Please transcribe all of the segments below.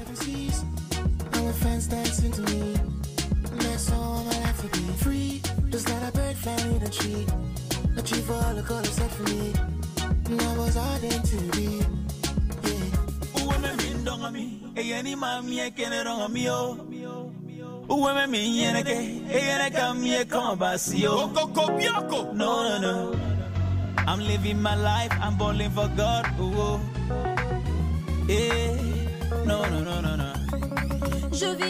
seven seas. And my fans dancing to me. And that's all my life to be free. Just like a bird flying in a tree. Achieve all the colors set for me. And I was ardent to be. Yeah. Uwe me ndonga mi, eye ni ma mi kene ronga mi o. Uwe me mi yene ke, eye ne ka mi kama basi o. Okoko bioko. No no no. I'm living my life, I'm balling for God. Ooh. Eh. No no no no no. Je vis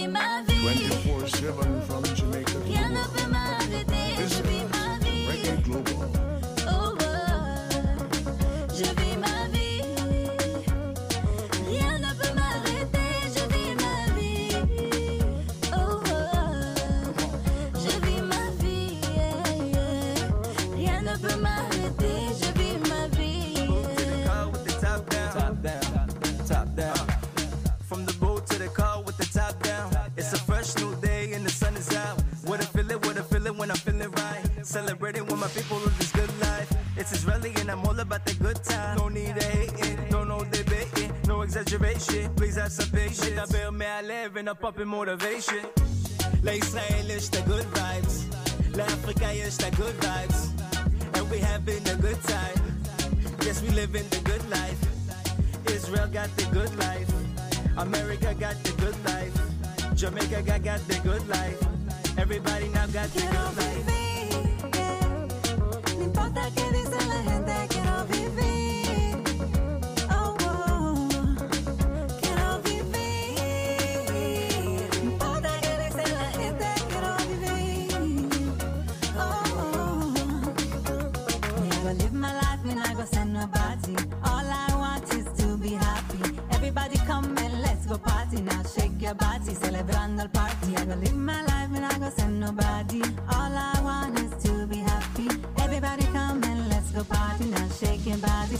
Celebrating with my people of this good life. It's Israeli and I'm all about the good time. No need to hating, no no debating, no exaggeration. Please have some patience. מדבר מהלב and a popping motivation. לישראל יש את ה-good vibes. לאפריקה יש את ה-good vibes. And we having a good time. Yes, we live in the good life. Israel got the good life. America got the good life. Jamaica got, got the good life. Everybody now got the Quiero good life. importa qué dice la gente, quiero vivir. Oh, oh. Quiero vivir, importa qué dice la gente, quiero vivir. Oh, oh. I live my life, me not go send nobody. All I want is to be happy. Everybody come and let's go party now. Shake your body, celebrando el party. I go live my life, me not go send nobody. All I your body,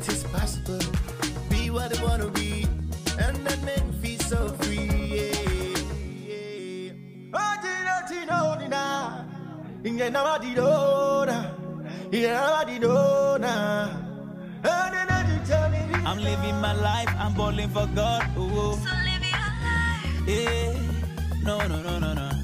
that it's possible. Be what I wanna be, and then make me feel so free. Yeah, yeah. Oh, oh. Inge na wa di do na. Inge na wa di do na. Oh, na, na, di, tell me. I'm living my life, I'm balling for God. Ooh. So live your life. Eh. No, no, no, no, no.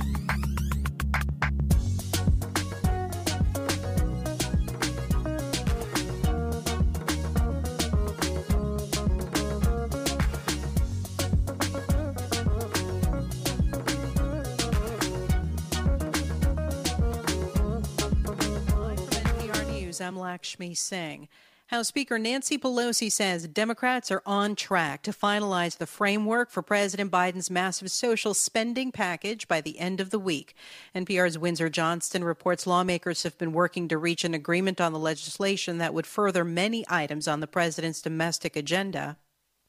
Lakshmi Singh. House Speaker Nancy Pelosi says Democrats are on track to finalize the framework for President Biden's massive social spending package by the end of the week. NPR's Windsor Johnston reports lawmakers have been working to reach an agreement on the legislation that would further many items on the president's domestic agenda.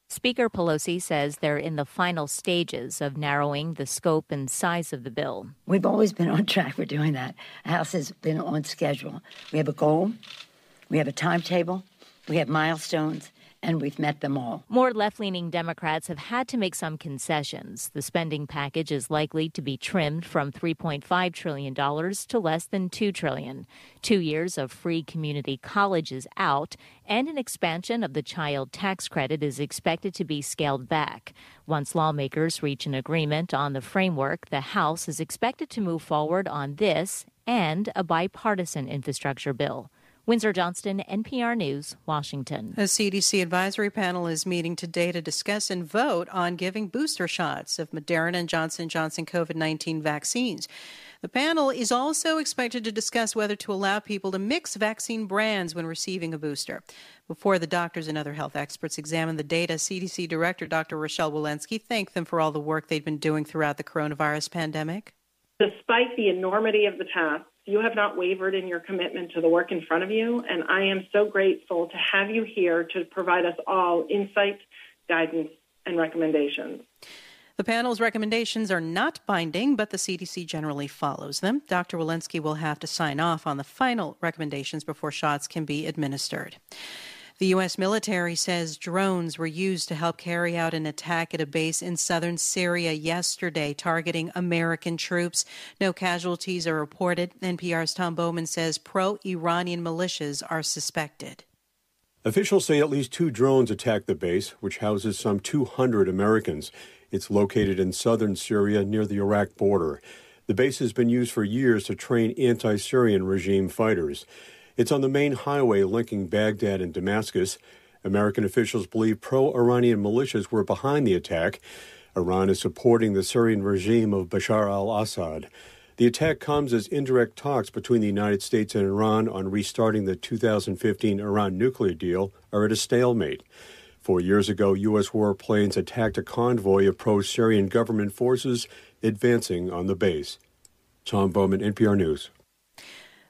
Speaker Pelosi says they're in the final stages of narrowing the scope and size of the bill. We've always been on track for doing that. The House has been on schedule. We have a goal, we have a timetable, we have milestones, and we've met them all. More left leaning Democrats have had to make some concessions. The spending package is likely to be trimmed from $3.5 trillion to less than 2 trillion. Two years of free community colleges out, and an expansion of the child tax credit is expected to be scaled back. Once lawmakers reach an agreement on the framework, the House is expected to move forward on this and a bipartisan infrastructure bill. Windsor Johnston, NPR News, Washington. A CDC advisory panel is meeting today to discuss and vote on giving booster shots of Moderna and Johnson Johnson COVID-19 vaccines. The panel is also expected to discuss whether to allow people to mix vaccine brands when receiving a booster. Before the doctors and other health experts examine the data, CDC Director Dr. Rochelle Walensky thanked them for all the work they've been doing throughout the coronavirus pandemic. Despite the enormity of the task, you have not wavered in your commitment to the work in front of you, and I am so grateful to have you here to provide us all insight, guidance, and recommendations. The panel's recommendations are not binding, but the CDC generally follows them. Dr. Walensky will have to sign off on the final recommendations before shots can be administered. The U.S. military says drones were used to help carry out an attack at a base in southern Syria yesterday, targeting American troops. No casualties are reported. NPR's Tom Bowman says pro Iranian militias are suspected. Officials say at least two drones attacked the base, which houses some 200 Americans. It's located in southern Syria near the Iraq border. The base has been used for years to train anti Syrian regime fighters. It's on the main highway linking Baghdad and Damascus. American officials believe pro Iranian militias were behind the attack. Iran is supporting the Syrian regime of Bashar al Assad. The attack comes as indirect talks between the United States and Iran on restarting the 2015 Iran nuclear deal are at a stalemate. Four years ago, U.S. warplanes attacked a convoy of pro Syrian government forces advancing on the base. Tom Bowman, NPR News.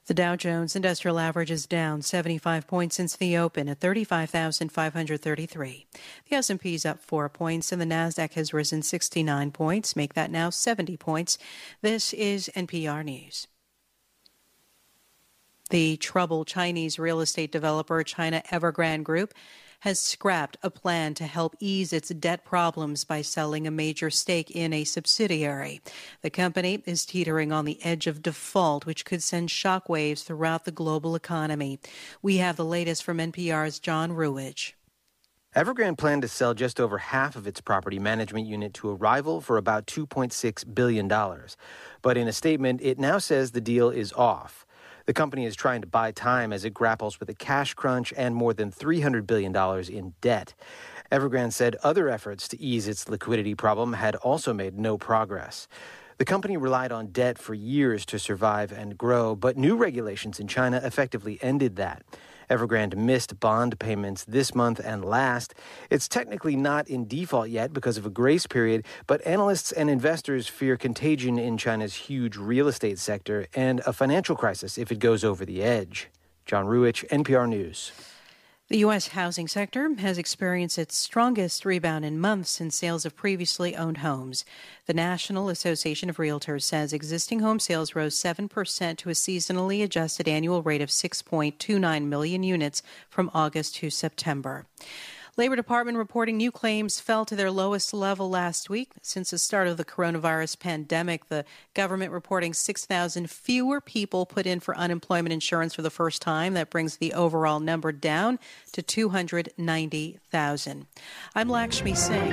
The Dow Jones Industrial Average is down 75 points since the open at 35,533. The S&P is up 4 points and the Nasdaq has risen 69 points, make that now 70 points. This is NPR News. The troubled Chinese real estate developer China Evergrande Group has scrapped a plan to help ease its debt problems by selling a major stake in a subsidiary. The company is teetering on the edge of default, which could send shockwaves throughout the global economy. We have the latest from NPR's John Ruwitch. Evergrande planned to sell just over half of its property management unit to a rival for about $2.6 billion. But in a statement, it now says the deal is off. The company is trying to buy time as it grapples with a cash crunch and more than $300 billion in debt. Evergrande said other efforts to ease its liquidity problem had also made no progress. The company relied on debt for years to survive and grow, but new regulations in China effectively ended that. Evergrande missed bond payments this month and last. It's technically not in default yet because of a grace period, but analysts and investors fear contagion in China's huge real estate sector and a financial crisis if it goes over the edge. John Ruwitch, NPR News. The U.S. housing sector has experienced its strongest rebound in months in sales of previously owned homes. The National Association of Realtors says existing home sales rose 7% to a seasonally adjusted annual rate of 6.29 million units from August to September. Labor Department reporting new claims fell to their lowest level last week since the start of the coronavirus pandemic. The government reporting 6,000 fewer people put in for unemployment insurance for the first time. That brings the overall number down to 290,000. I'm Lakshmi Singh.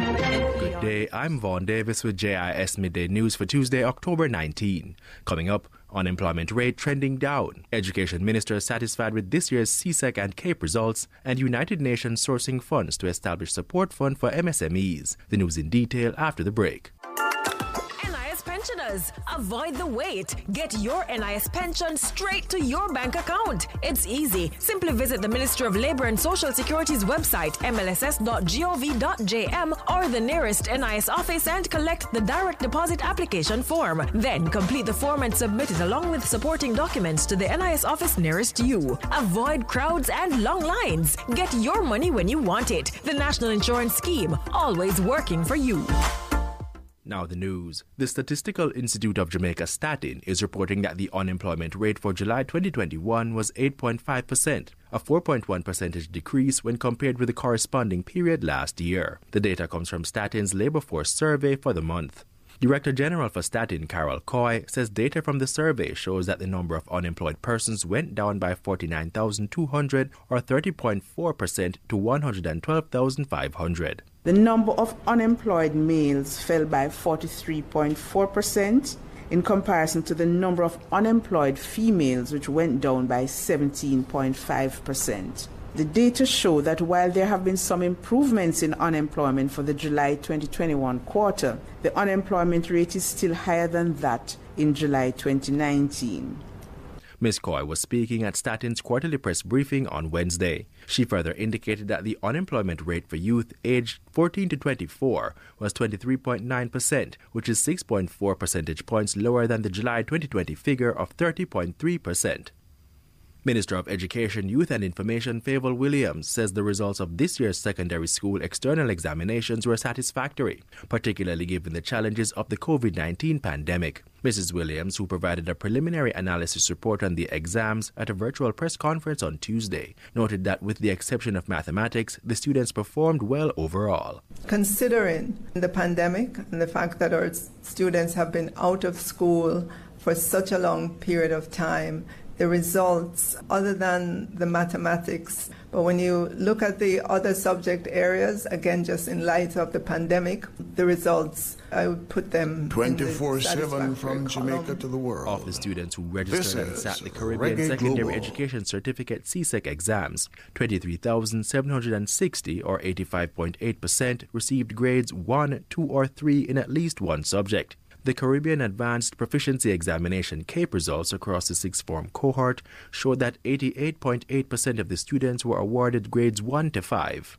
Good day. I'm Vaughn Davis with JIS Midday News for Tuesday, October 19. Coming up, Unemployment rate trending down. Education Minister satisfied with this year's CSEC and CAPE results, and United Nations sourcing funds to establish support fund for MSMEs. The news in detail after the break pensioners. Avoid the wait. Get your NIS pension straight to your bank account. It's easy. Simply visit the Ministry of Labor and Social Security's website, mlss.gov.jm, or the nearest NIS office and collect the direct deposit application form. Then complete the form and submit it along with supporting documents to the NIS office nearest you. Avoid crowds and long lines. Get your money when you want it. The National Insurance Scheme, always working for you. Now, the news. The Statistical Institute of Jamaica Statin is reporting that the unemployment rate for July 2021 was 8.5%, a 4.1 percentage decrease when compared with the corresponding period last year. The data comes from Statin's labor force survey for the month. Director General for Statin, Carol Coy, says data from the survey shows that the number of unemployed persons went down by 49,200 or 30.4% to 112,500. The number of unemployed males fell by 43.4% in comparison to the number of unemployed females, which went down by 17.5%. The data show that while there have been some improvements in unemployment for the July 2021 quarter, the unemployment rate is still higher than that in July 2019. Ms. Coy was speaking at Statin's quarterly press briefing on Wednesday. She further indicated that the unemployment rate for youth aged 14 to 24 was 23.9%, which is 6.4 percentage points lower than the July 2020 figure of 30.3%. Minister of Education, Youth and Information Fayval Williams says the results of this year's secondary school external examinations were satisfactory, particularly given the challenges of the COVID 19 pandemic. Mrs. Williams, who provided a preliminary analysis report on the exams at a virtual press conference on Tuesday, noted that with the exception of mathematics, the students performed well overall. Considering the pandemic and the fact that our students have been out of school for such a long period of time, the results, other than the mathematics. But when you look at the other subject areas, again, just in light of the pandemic, the results, I would put them 24 7 from column. Jamaica to the world. Of the students who registered and sat the Caribbean Reggae Secondary Global. Education Certificate CSEC exams, 23,760 or 85.8% received grades 1, 2, or 3 in at least one subject. The Caribbean Advanced Proficiency Examination CAPE results across the sixth form cohort showed that 88.8% of the students were awarded grades 1 to 5.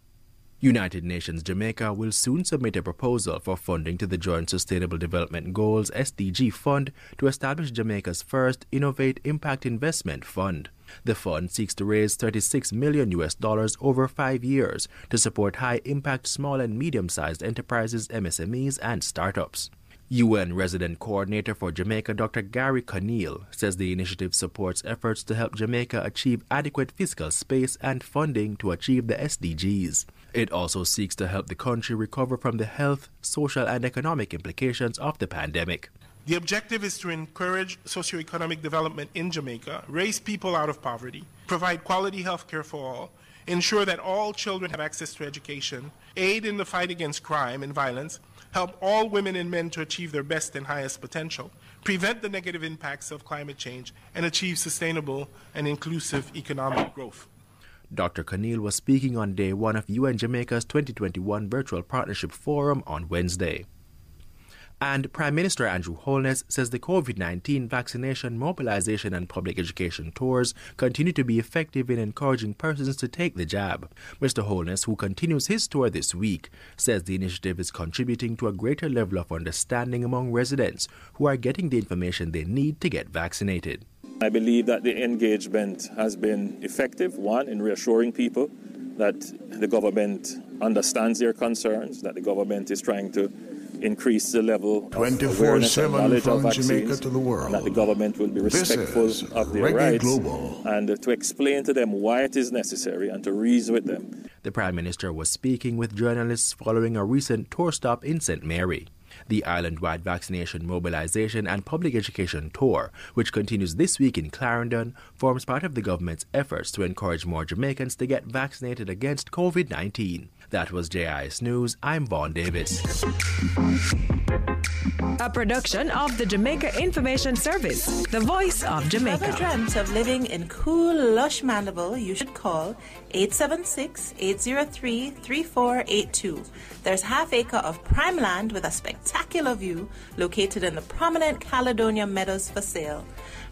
United Nations Jamaica will soon submit a proposal for funding to the Joint Sustainable Development Goals SDG Fund to establish Jamaica's first Innovate Impact Investment Fund. The fund seeks to raise 36 million US dollars over 5 years to support high-impact small and medium-sized enterprises, MSMEs, and startups. UN Resident Coordinator for Jamaica Dr. Garry Conille says the initiative supports efforts to help Jamaica achieve adequate fiscal space and funding to achieve the SDGs. It also seeks to help the country recover from the health, social, and economic implications of the pandemic. The objective is to encourage socioeconomic development in Jamaica, raise people out of poverty, provide quality health care for all, ensure that all children have access to education, aid in the fight against crime and violence, help all women and men to achieve their best and highest potential, prevent the negative impacts of climate change, and achieve sustainable and inclusive economic growth. Dr. Conille was speaking on day one of UN Jamaica's 2021 Virtual Partnership Forum on Wednesday. And Prime Minister Andrew Holness says the COVID 19 vaccination, mobilization, and public education tours continue to be effective in encouraging persons to take the jab. Mr. Holness, who continues his tour this week, says the initiative is contributing to a greater level of understanding among residents who are getting the information they need to get vaccinated. I believe that the engagement has been effective, one, in reassuring people that the government understands their concerns, that the government is trying to increase the level of 24 awareness and 7 knowledge of from Jamaica vaccines, to the world. and that the government will be respectful of their Reggae rights Global. and to explain to them why it is necessary and to reason with them. The Prime Minister was speaking with journalists following a recent tour stop in St. Mary. The island wide vaccination mobilization and public education tour, which continues this week in Clarendon, forms part of the government's efforts to encourage more Jamaicans to get vaccinated against COVID 19. That was JIS News. I'm Vaughn Davis. A production of the Jamaica Information Service, the voice of Jamaica. Ever dreamt of living in cool, lush Mandeville? You should call 876-803-3482. There's half acre of prime land with a spectacular view located in the prominent Caledonia Meadows for sale.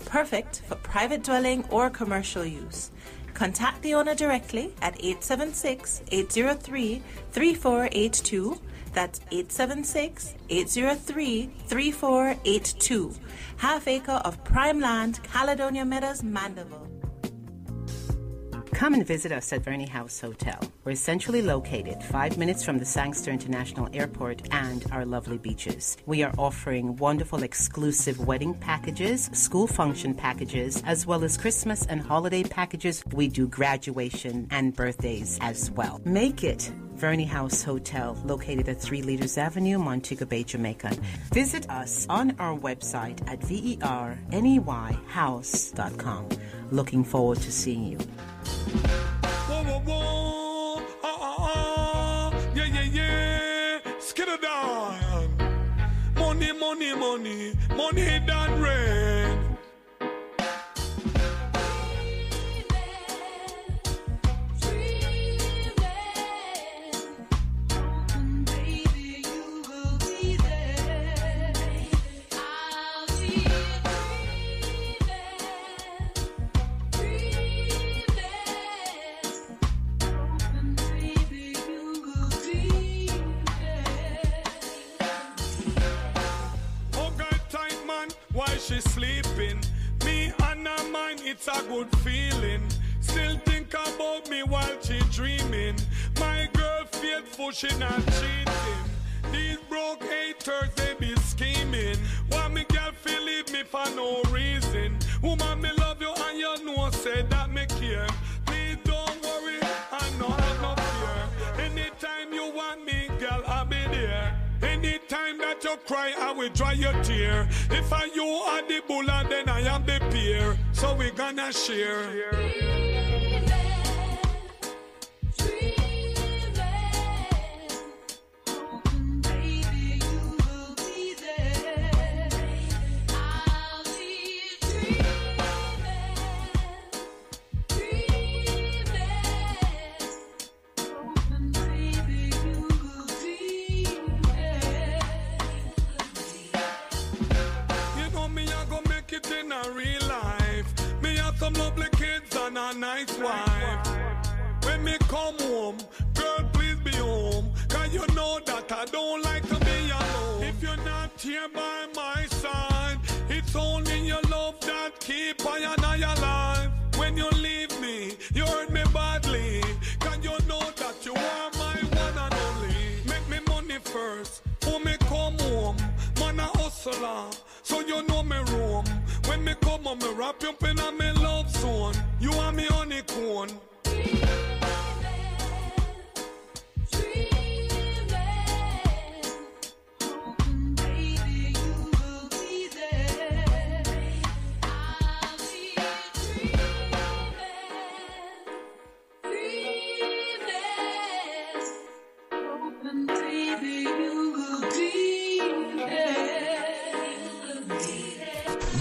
Perfect for private dwelling or commercial use. Contact the owner directly at 876-803-3482. That's 876-803-3482. Half acre of prime land, Caledonia Meadows, Mandeville. Come and visit us at Verney House Hotel. We're centrally located, five minutes from the Sangster International Airport and our lovely beaches. We are offering wonderful exclusive wedding packages, school function packages, as well as Christmas and holiday packages. We do graduation and birthdays as well. Make it Verney House Hotel, located at 3 Leaders Avenue, Montego Bay, Jamaica. Visit us on our website at verneyhouse.com. Looking forward to seeing you. Ah, ah, ah. Money, money, money. Money done rain. She sleeping? Me and her mind it's a good feeling. Still think about me while she dreaming. My girl faithful, she not cheating. These broke haters, they be scheming. Why me girl feel leave me for no reason? Woman, me love you and you know say that me care. Anytime that you cry, I will dry your tear. If I you are the bull then I am the peer. So we gonna share. Some lovely kids and a nice wife. When me come home, girl, please be home. Cause you know that I don't like to be alone. If you're not here by my side, it's only your love that keep I and I alive. When you leave me, you hurt me badly. Cause you know that you are my one and only. Make me money first, for me come home. Man a hustler, uh, so you know me roam. When me come home, me wrap you in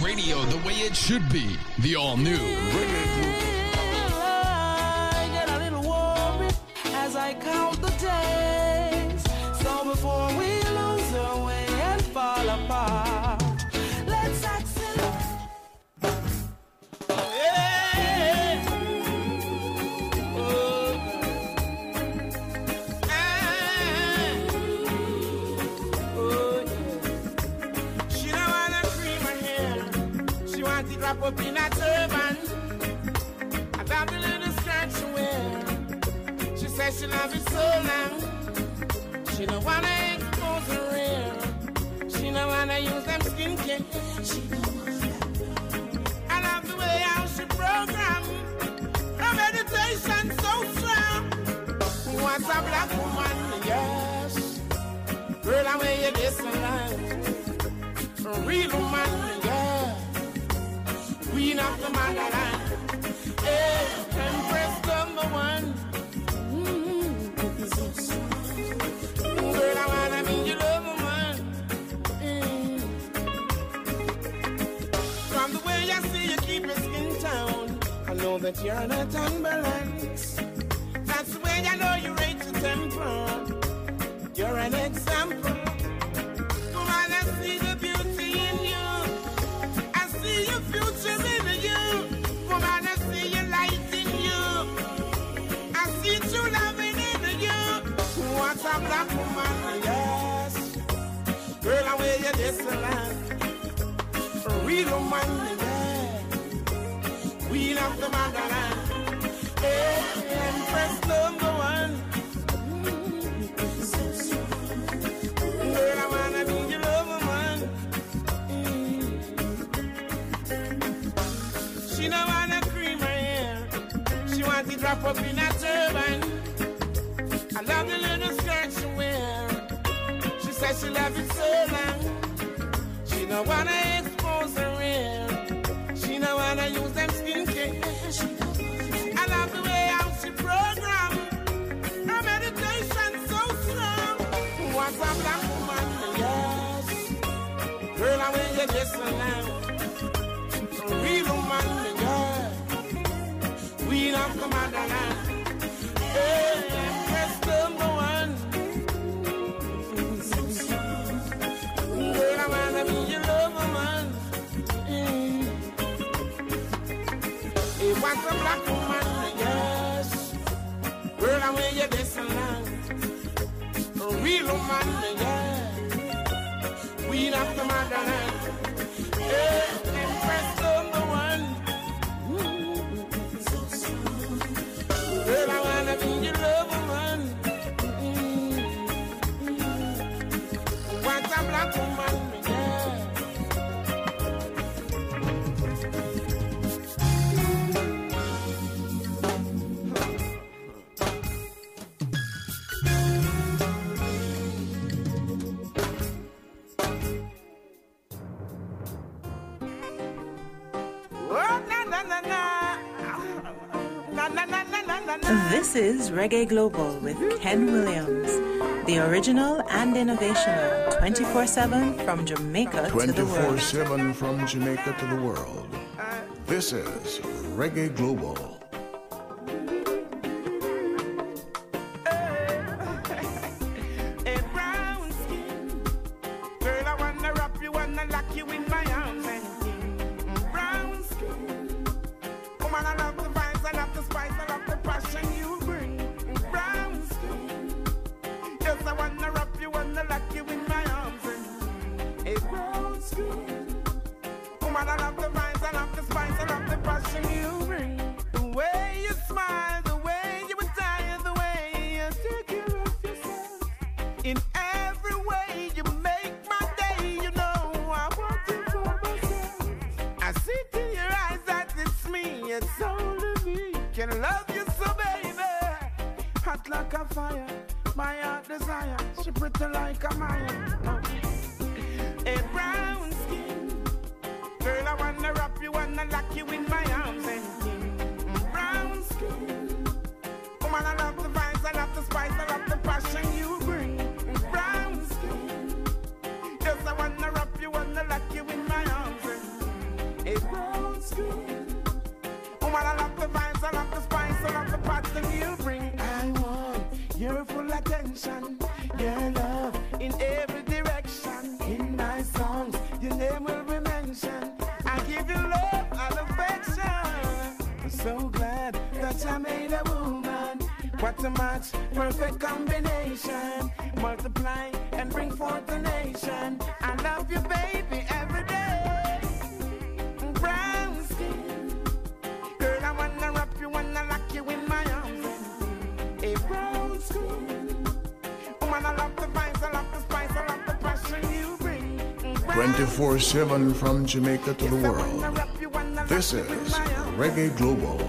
Radio the way it should be. The all new She love it so long. She don't wanna expose her hair. She don't wanna use them skincare. She don't wanna. I love the way how she program. Her meditation so strong. What's a black woman? Yes. Girl, I wear you this alive. A real woman, yeah. Queen of the motherland. That you're not unbalanced. That's the way I know you rate your temper. You're an example. I see the beauty in you. I see your future in you. I see your light in you. I see true in you. What's a black woman? Yes. Girl, I wear you this land. A real oh, woman, yeah. Love the motherland. Eh, hey, Empress number one. Girl, I wanna be your love woman. She don't wanna cream her hair. She wants it wrap up in a turban. I love the little skirt she wear. She says she love it so long. She don't wanna Will you listen now. We love the motherland. Hey, Empress number one. Girl, I wanna be your love woman. Mm. It was a black yes. Girl, listen now. We love the Empress number This is Reggae Global with Ken Williams, the original and innovational 24 7 from Jamaica to the world. 24 7 from Jamaica to the world. This is Reggae Global. Woman, I love the vibes, I love the spice, I love the passion you bring. 24 7 from Jamaica to the world. This is Reggae Global.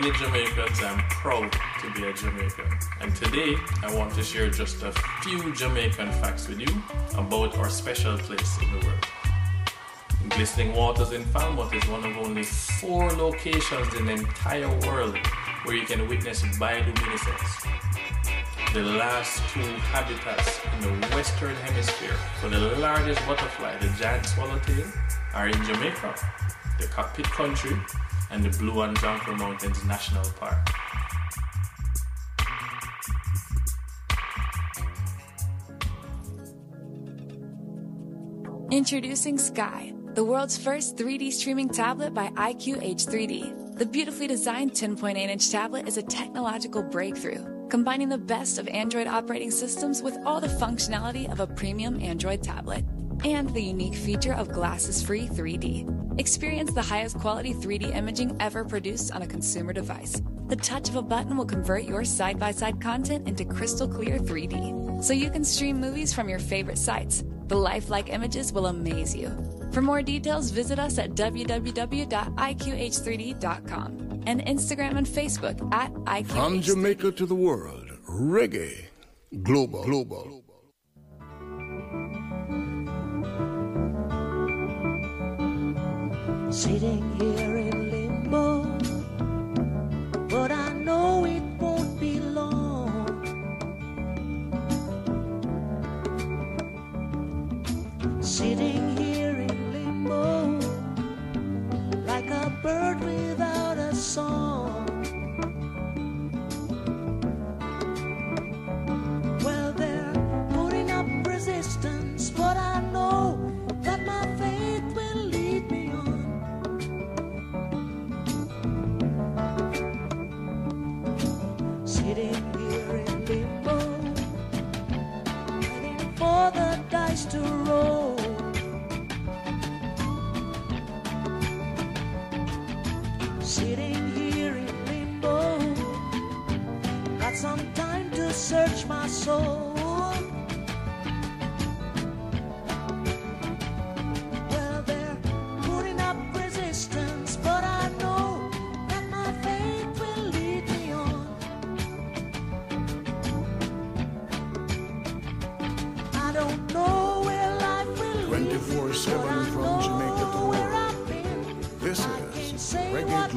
Many Jamaicans, I'm proud to be a Jamaican. And today, I want to share just a few Jamaican facts with you about our special place in the world. Glistening Waters in Falmouth is one of only four locations in the entire world where you can witness bioluminescence. The last two habitats in the Western Hemisphere for the largest butterfly, the giant swallowtail, are in Jamaica, the Cockpit Country, and the Blue and John Crow Mountains National Park. Introducing Sky, the world's first 3D streaming tablet by IQH3D. The beautifully designed 10.8 inch tablet is a technological breakthrough, combining the best of Android operating systems with all the functionality of a premium Android tablet and the unique feature of glasses free 3D. Experience the highest quality 3D imaging ever produced on a consumer device. The touch of a button will convert your side by side content into crystal clear 3D, so you can stream movies from your favorite sites. The lifelike images will amaze you. For more details, visit us at www.iqh3d.com and Instagram and Facebook at IQH. From Jamaica to the world, reggae, global, global. Sitting here in limbo, but I know it won't be long. Sitting here in limbo, like a bird dice to roll. Sitting here in limbo, got some time to search my soul.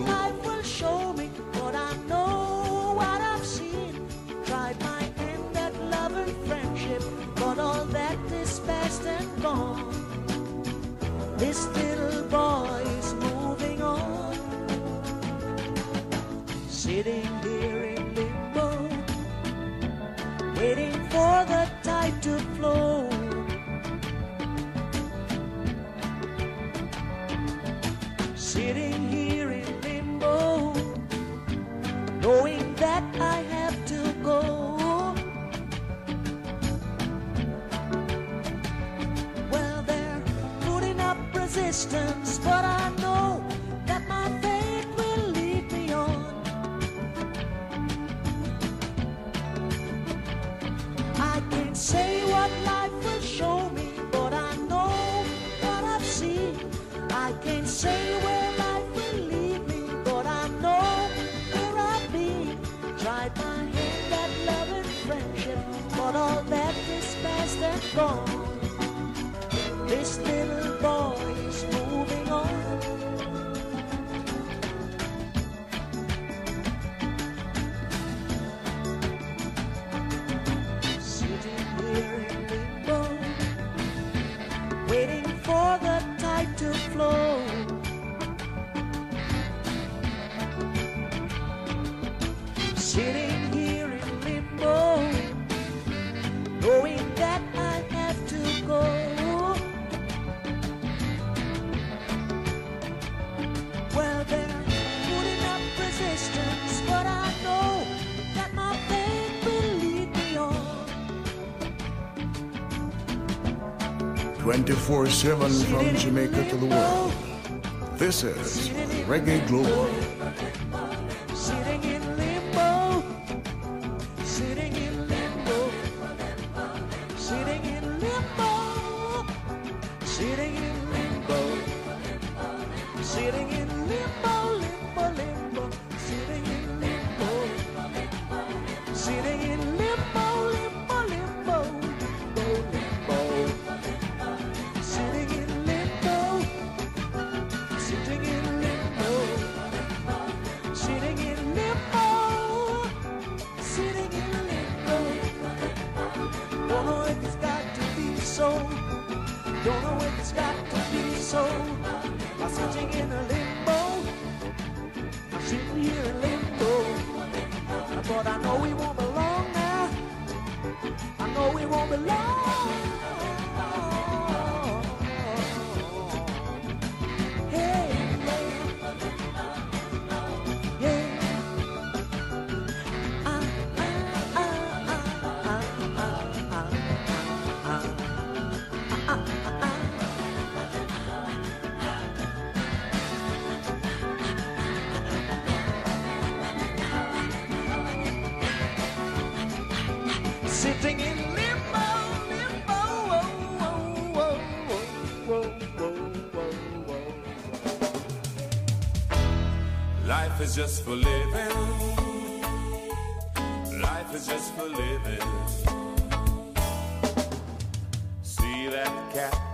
glory. This is Reggae Global. just for living. Life is just for living. See that cat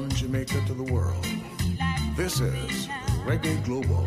from Jamaica to the world. This is Reggae Global.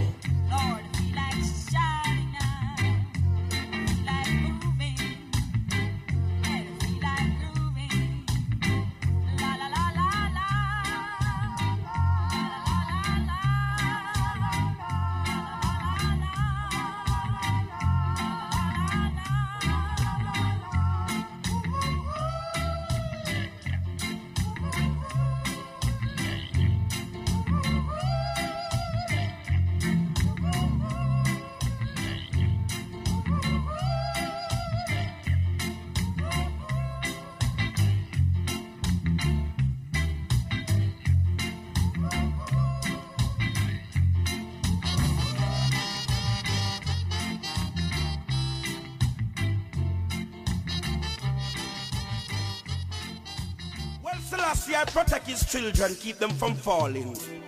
Children, keep them from falling.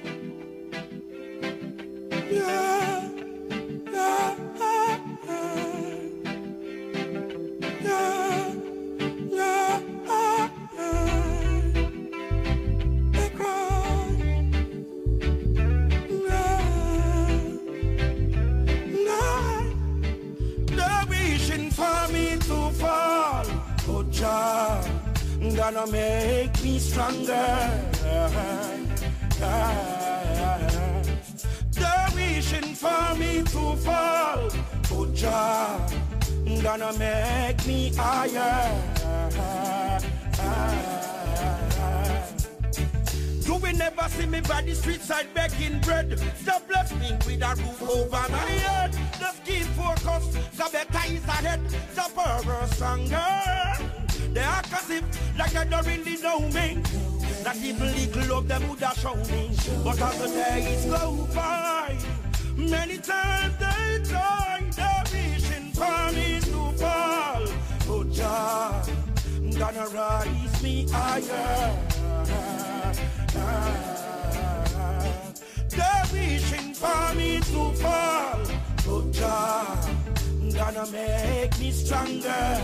Make me stronger.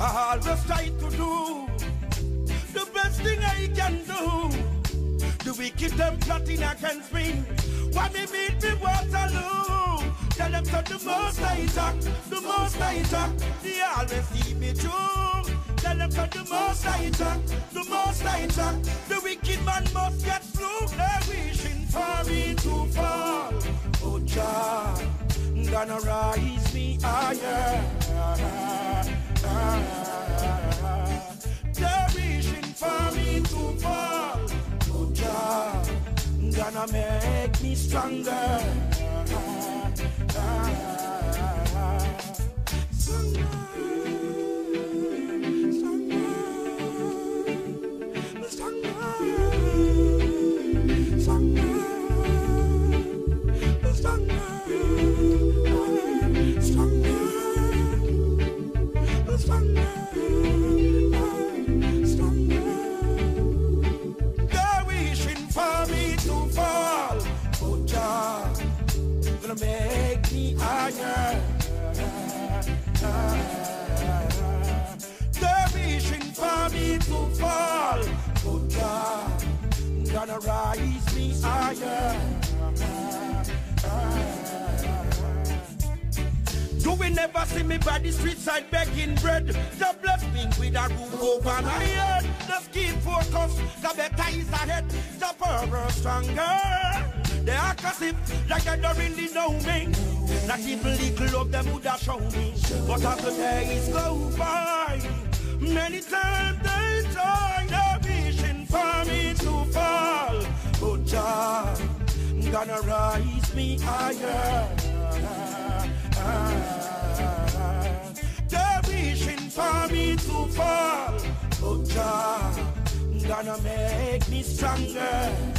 I always try to do the best thing I can do. The wicked them plotting against me. Why me beat me Waterloo? Tell them to the most I talk, the most I talk. They always see me through. Tell them to the most I talk, the most I talk. The wicked man must get through. They're wishing for me to fall. Oh, Jah gonna rise me higher. They're wishing for me to fall. Oh, Jah, gonna make me stronger. Higher. You never see me by the street side begging bread. The blessing with a roof over my head. Just keep focused, the better is ahead. The power stronger. They as if like they don't really know me. Not even little of them would have shown me. But as the days go by, many times they try, they're for me to fall. But Jah, gonna rise me higher. They're wishing for me to fall. Oh, Jah, gonna make me stronger.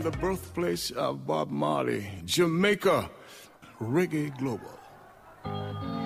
From the birthplace of Bob Marley, Jamaica, Reggae Global.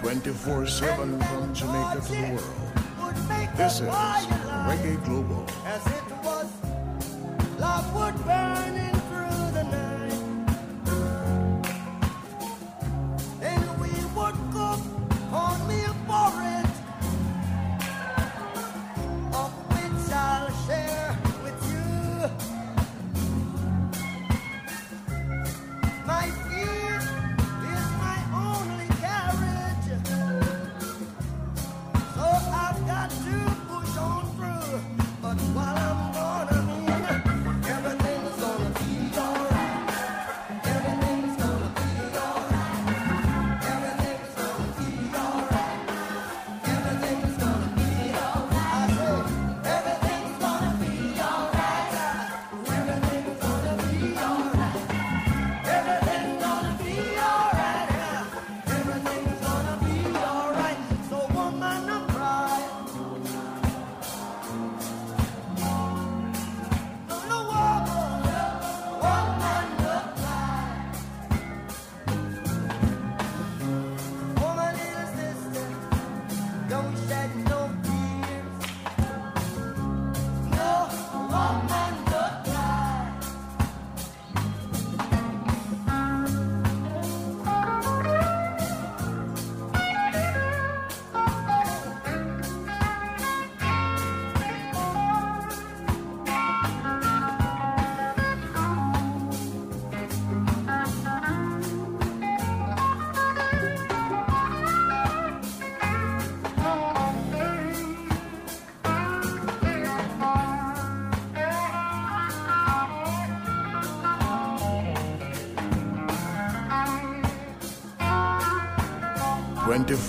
24 7 from Jamaica to the world. This is Reggae Global. As it was, love would burning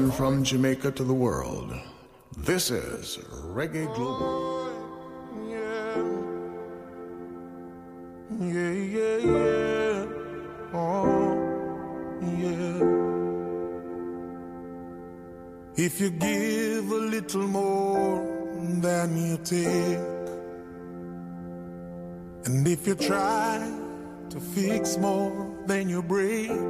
24 7 from Jamaica to the world. This is Reggae Global. Oh, yeah, yeah, yeah. Oh, yeah. If you give a little more than you take, and if you try to fix more than you break,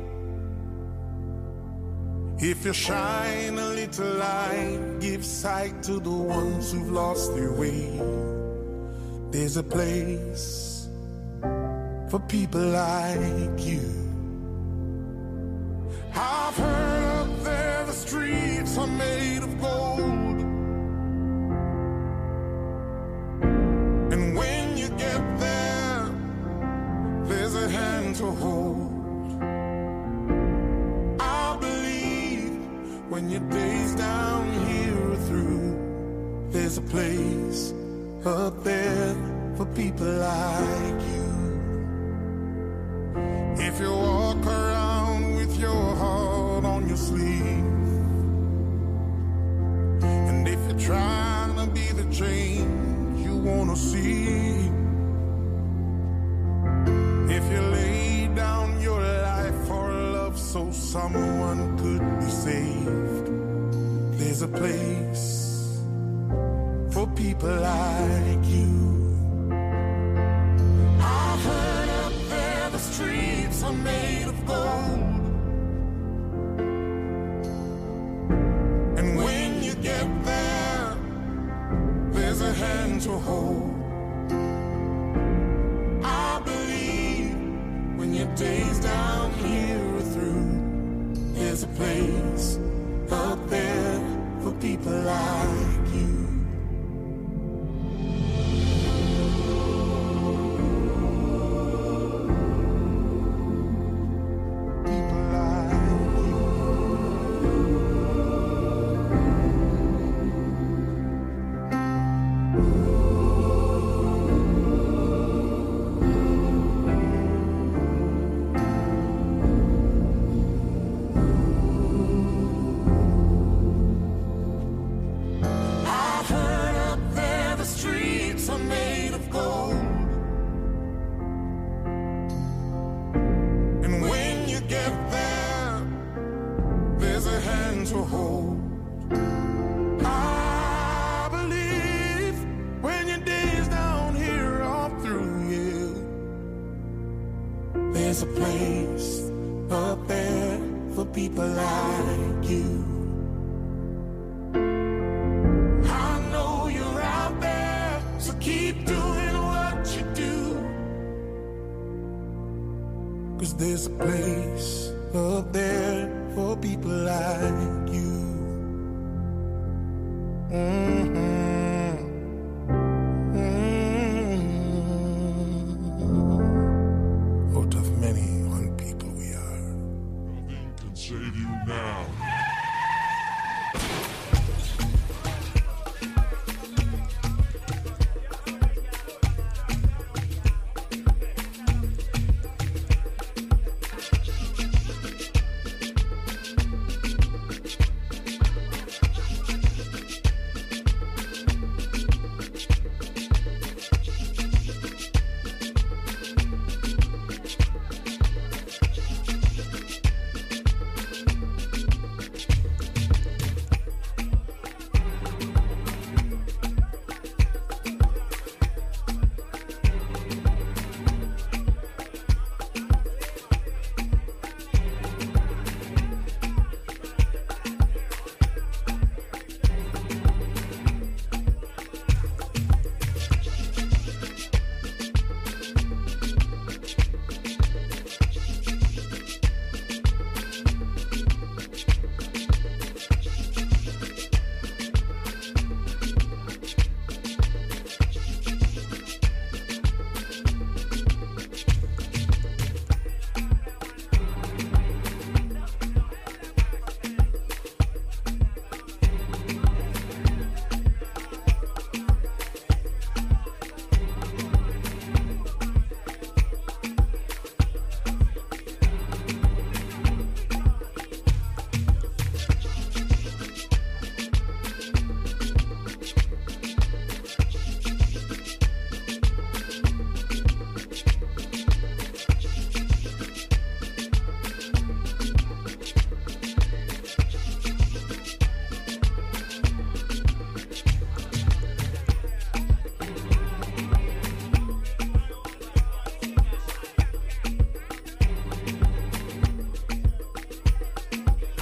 If you shine a little light, give sight to the ones who've lost their way. There's a place for people like you. I've heard up there the streets are made of gold. And when you get there, there's a hand to hold. When your days down here are through, there's a place up there for people like you. If you walk around with your heart on your sleeve, and if you're trying to be the change you wanna see, if you lay down your life for love so someone saved, there's a place for people like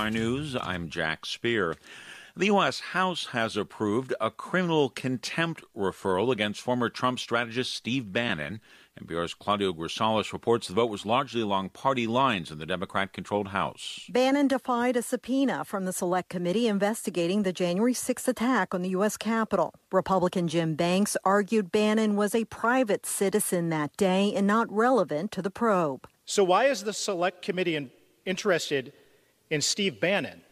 NPR News, I'm Jack Speer. The U.S. House has approved a criminal contempt referral against former Trump strategist Steve Bannon. NPR's Claudia Grisales reports the vote was largely along party lines in the Democrat controlled House. Bannon defied a subpoena from the Select Committee investigating the January 6th attack on the U.S. Capitol. Republican Jim Banks argued Bannon was a private citizen that day and not relevant to the probe. So, why is the Select Committee in- interested in Steve Bannon?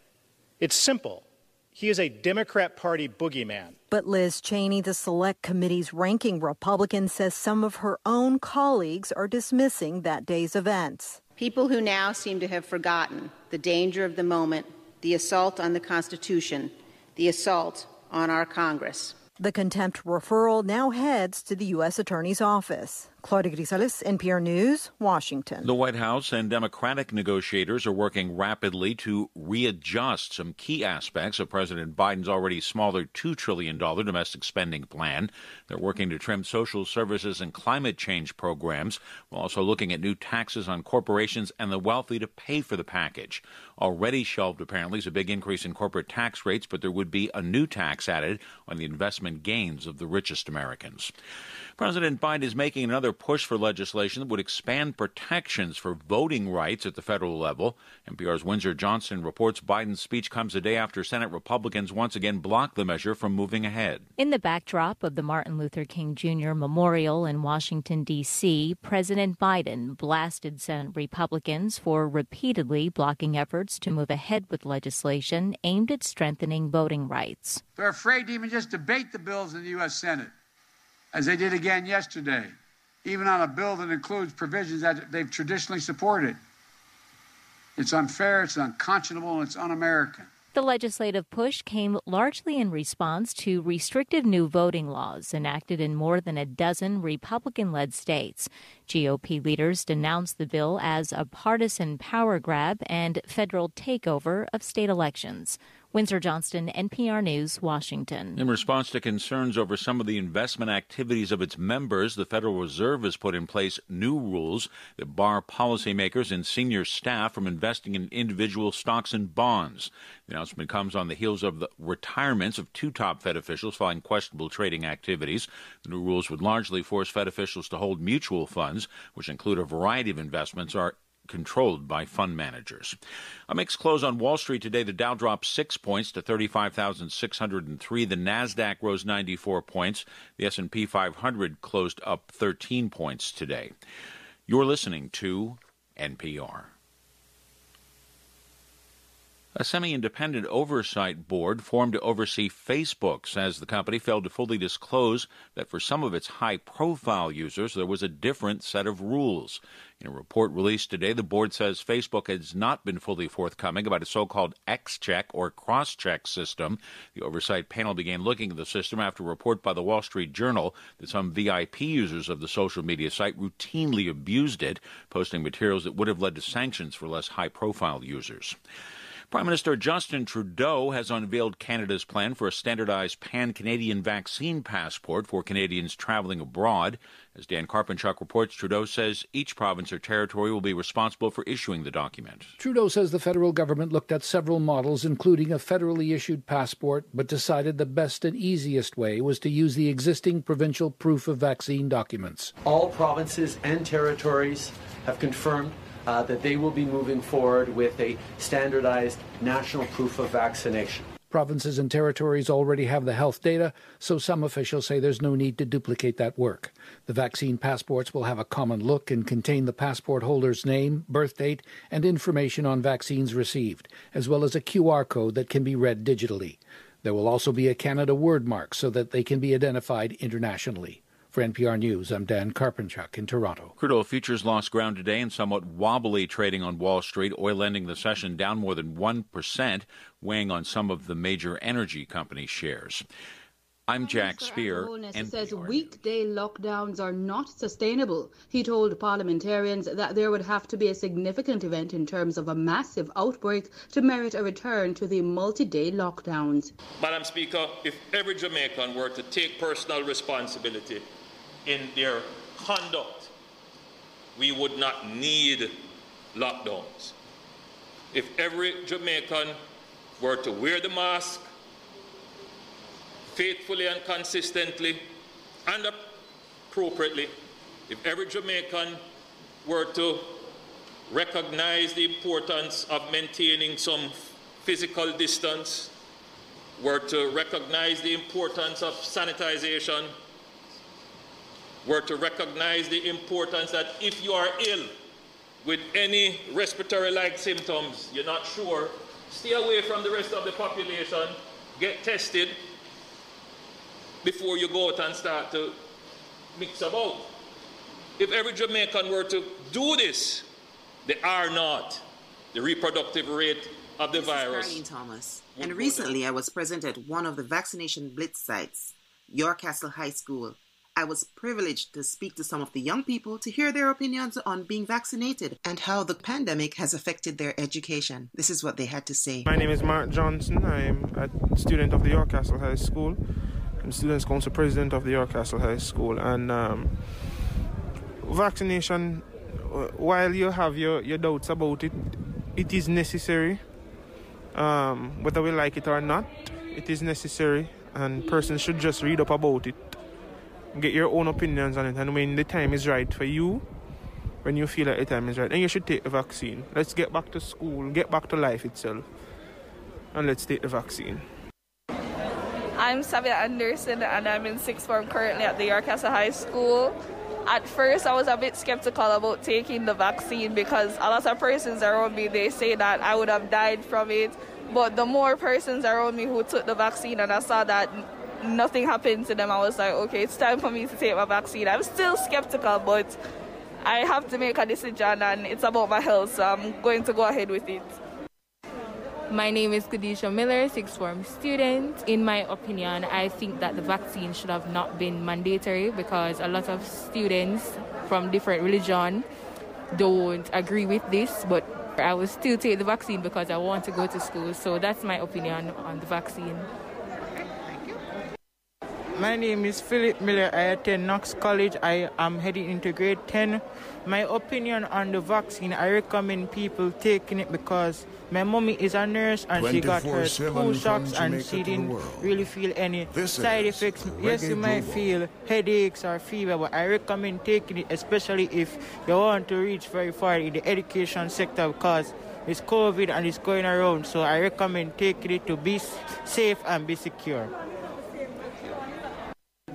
It's simple. He is a Democrat Party boogeyman. But Liz Cheney, the Select Committee's ranking Republican, says some of her own colleagues are dismissing that day's events. People who now seem to have forgotten the danger of the moment, the assault on the Constitution, the assault on our Congress. The contempt referral now heads to the U.S. Attorney's Office. Claudia Grisales, NPR News, Washington. The White House and Democratic negotiators are working rapidly to readjust some key aspects of President Biden's already smaller $2 trillion domestic spending plan. They're working to trim social services and climate change programs, while also looking at new taxes on corporations and the wealthy to pay for the package. Already shelved, apparently, is a big increase in corporate tax rates, but there would be a new tax added on the investment gains of the richest Americans. President Biden is making another push for legislation that would expand protections for voting rights at the federal level. NPR's Windsor Johnston reports Biden's speech comes a day after Senate Republicans once again blocked the measure from moving ahead. In the backdrop of the Martin Luther King Jr. Memorial in Washington, D.C., President Biden blasted Senate Republicans for repeatedly blocking efforts to move ahead with legislation aimed at strengthening voting rights. They're afraid to even just debate the bills in the U.S. Senate as they did again yesterday, even on a bill that includes provisions that they've traditionally supported. It's unfair, it's unconscionable, and it's un American. The legislative push came largely in response to restrictive new voting laws enacted in more than a dozen Republican led states. GOP leaders denounced the bill as a partisan power grab and federal takeover of state elections. Windsor Johnston, NPR News, Washington. In response to concerns over some of the investment activities of its members, the Federal Reserve has put in place new rules that bar policymakers and senior staff from investing in individual stocks and bonds. The announcement comes on the heels of the retirements of two top Fed officials following questionable trading activities. The new rules would largely force Fed officials to hold mutual funds, which include a variety of investments, are controlled by fund managers. A mixed close on Wall Street today. The Dow dropped six points to 35,603. The Nasdaq rose 94 points. The S&P 500 closed up 13 points today. You're listening to NPR. A semi independent oversight board formed to oversee Facebook says the company failed to fully disclose that for some of its high profile users there was a different set of rules. In a report released today, the board says Facebook has not been fully forthcoming about a so called X check or cross check system. The oversight panel began looking at the system after a report by the Wall Street Journal that some VIP users of the social media site routinely abused it, posting materials that would have led to sanctions for less high profile users. Prime Minister Justin Trudeau has unveiled Canada's plan for a standardized pan Canadian vaccine passport for Canadians traveling abroad. As Dan Karpenchuk reports, Trudeau says each province or territory will be responsible for issuing the document. Trudeau says the federal government looked at several models, including a federally issued passport, but decided the best and easiest way was to use the existing provincial proof of vaccine documents. All provinces and territories have confirmed uh, that they will be moving forward with a standardized national proof of vaccination. Provinces and territories already have the health data, so some officials say there's no need to duplicate that work. The vaccine passports will have a common look and contain the passport holder's name, birth date, and information on vaccines received, as well as a QR code that can be read digitally. There will also be a Canada word mark so that they can be identified internationally. For NPR News, I'm Dan Karpenchuk in Toronto. Crude oil futures lost ground today in somewhat wobbly trading on Wall Street. Oil ending the session down more than 1%, weighing on some of the major energy company shares. I'm Jack Speer. NPR. says weekday lockdowns are not sustainable. He told parliamentarians that there would have to be a significant event in terms of a massive outbreak to merit a return to the multi-day lockdowns. Madam Speaker, if every Jamaican were to take personal responsibility in their conduct, we would not need lockdowns. if every Jamaican were to wear the mask faithfully and consistently and appropriately, if every Jamaican were to recognize the importance of maintaining some physical distance, were to recognize the importance of sanitization, were to recognize the importance that if you are ill with any respiratory like symptoms, you're not sure, stay away from the rest of the population, get tested before you go out and start to mix about. If every Jamaican were to do this, the R naught, the reproductive rate of the this virus. Is Thomas. And recently I was present at one of the vaccination blitz sites, York Castle High School. I was privileged to speak to some of the young people to hear their opinions on being vaccinated and how the pandemic has affected their education. This is what they had to say. My name is Mark Johnson. I'm a student of the York Castle High School. I'm Students' Council President of the York Castle High School. And um, vaccination, uh, while you have your, your doubts about it, it is necessary. Um, whether we like it or not, it is necessary, and persons should just read up about it, get your own opinions on it, and when the time is right for you, when you feel like the time is right, then you should take the vaccine. Let's get back to school, get back to life itself, and let's take the vaccine. I'm Savia Anderson and I'm in sixth form currently at the York Castle High School. At first, I was a bit skeptical about taking the vaccine because a lot of persons around me they say that I would have died from it. But the more persons around me who took the vaccine and I saw that nothing happened to them, I was like, okay, it's time for me to take my vaccine. I'm still skeptical, but I have to make a decision and it's about my health, so I'm going to go ahead with it. My name is Kadisha Miller, sixth form student. In my opinion, I think that the vaccine should have not been mandatory because a lot of students from different religion don't agree with this, but I will still take the vaccine because I want to go to school. So that's my opinion on the vaccine. My name is Philip Miller. I attend Knox College. I am heading into grade 10. My opinion on the vaccine, I recommend people taking it because my mommy is a nurse and she got her two shots and she didn't really feel any This side effects. Yes, you might Global. feel headaches or fever, but I recommend taking it, especially if you want to reach very far in the education sector because it's COVID and it's going around. So I recommend taking it to be safe and be secure.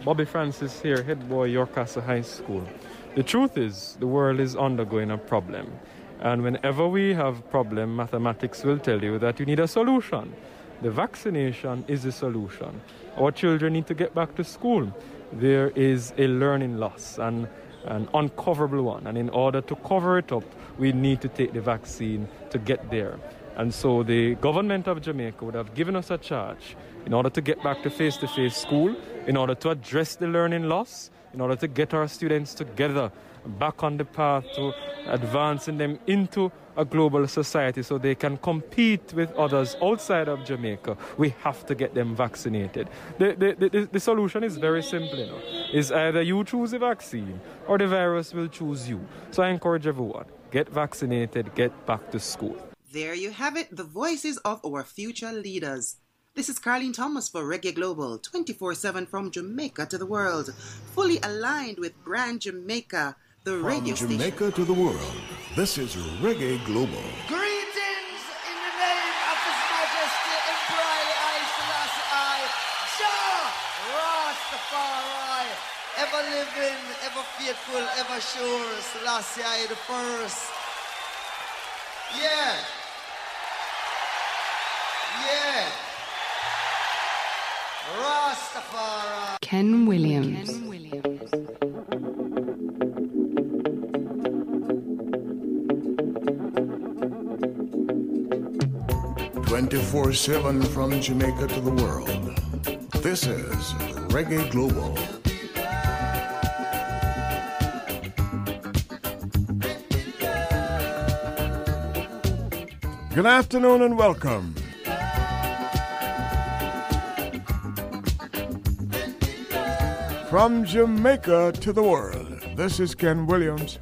Bobby Francis here, head boy York Castle High School. The truth is, the world is undergoing a problem. And whenever we have problem, mathematics will tell you that you need a solution. The vaccination is the solution. Our children need to get back to school. There is a learning loss and an uncoverable one. And in order to cover it up, we need to take the vaccine to get there. And so the government of Jamaica would have given us a charge in order to get back to face to face school, in order to address the learning loss, in order to get our students together back on the path to advancing them into a global society so they can compete with others outside of Jamaica. We have to get them vaccinated. The, the, the, the solution is very simple, you know. Is either you choose a vaccine or the virus will choose you. So I encourage everyone, get vaccinated, get back to school. There you have it, the voices of our future leaders. This is Carlene Thomas for Reggae Global, 24 7 from Jamaica to the world, fully aligned with Brand Jamaica, the From radio station. From Jamaica to the world, this is Reggae Global. Greetings in the name of His Majesty Emperor I Selassie I, Jah Rastafari, ever living, ever faithful, ever sure, Selassie I the first. Yeah. Yeah. Rastafari. Ken Williams. 24 7 from Jamaica to the world. This is Reggae Global. Good afternoon and welcome. From Jamaica to the world, this is Ken Williams.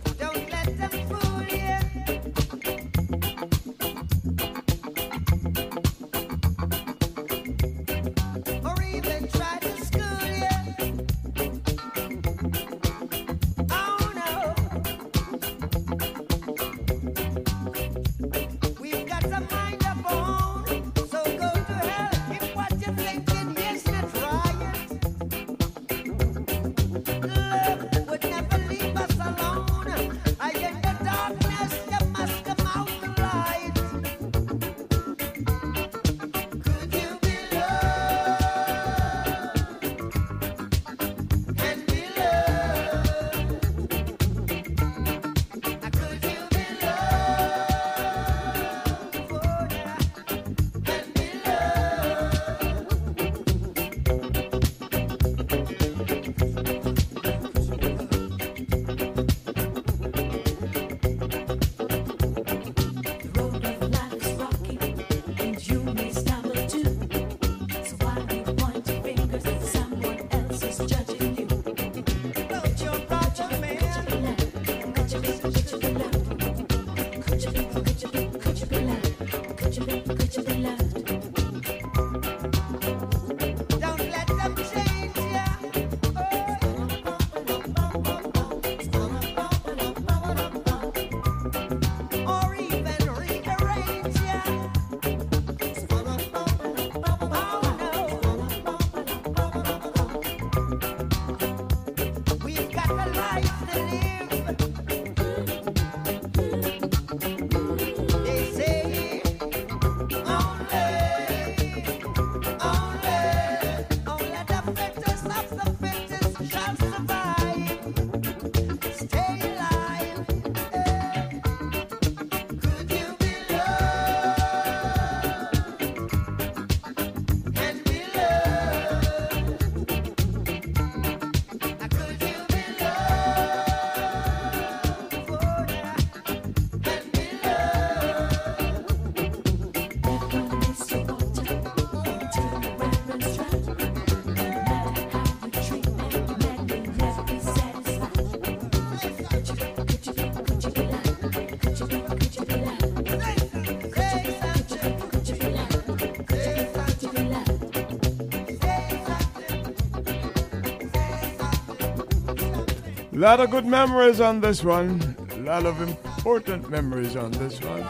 Lot of good memories on this one. A lot of important memories on this one.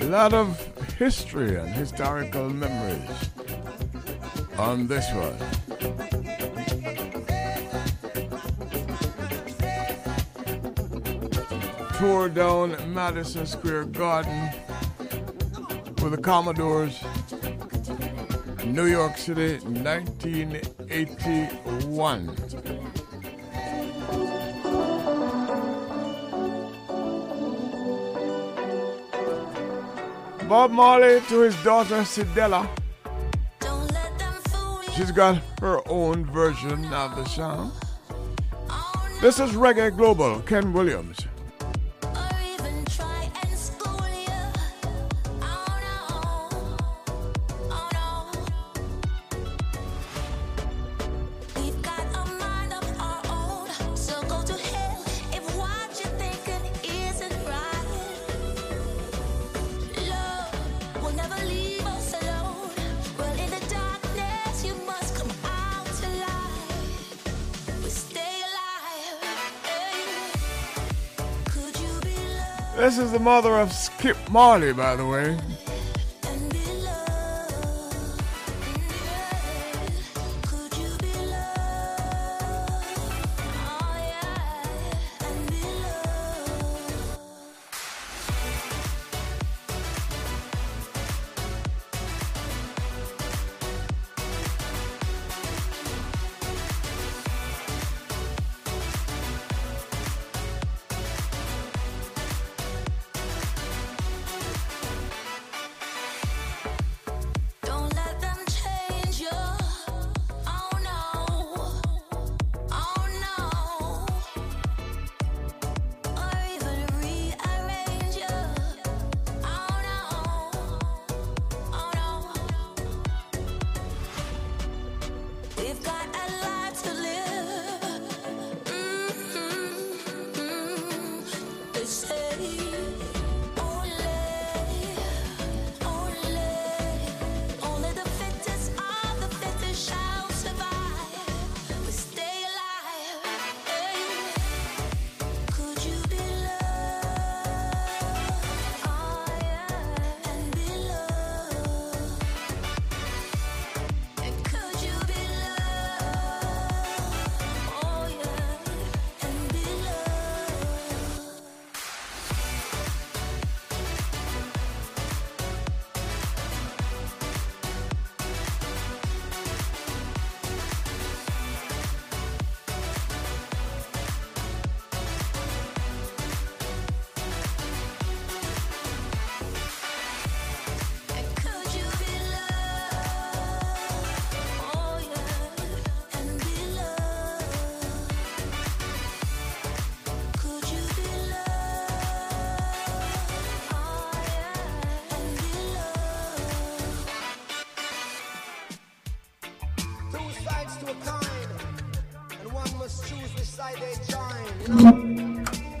A lot of history and historical memories on this one. Tour down Madison Square Garden with the Commodores, New York City, 1981. Bob Marley to his daughter Cedella. She's got her own version of the song. This is Reggae Global, Ken Williams. The mother of Skip Marley, by the way.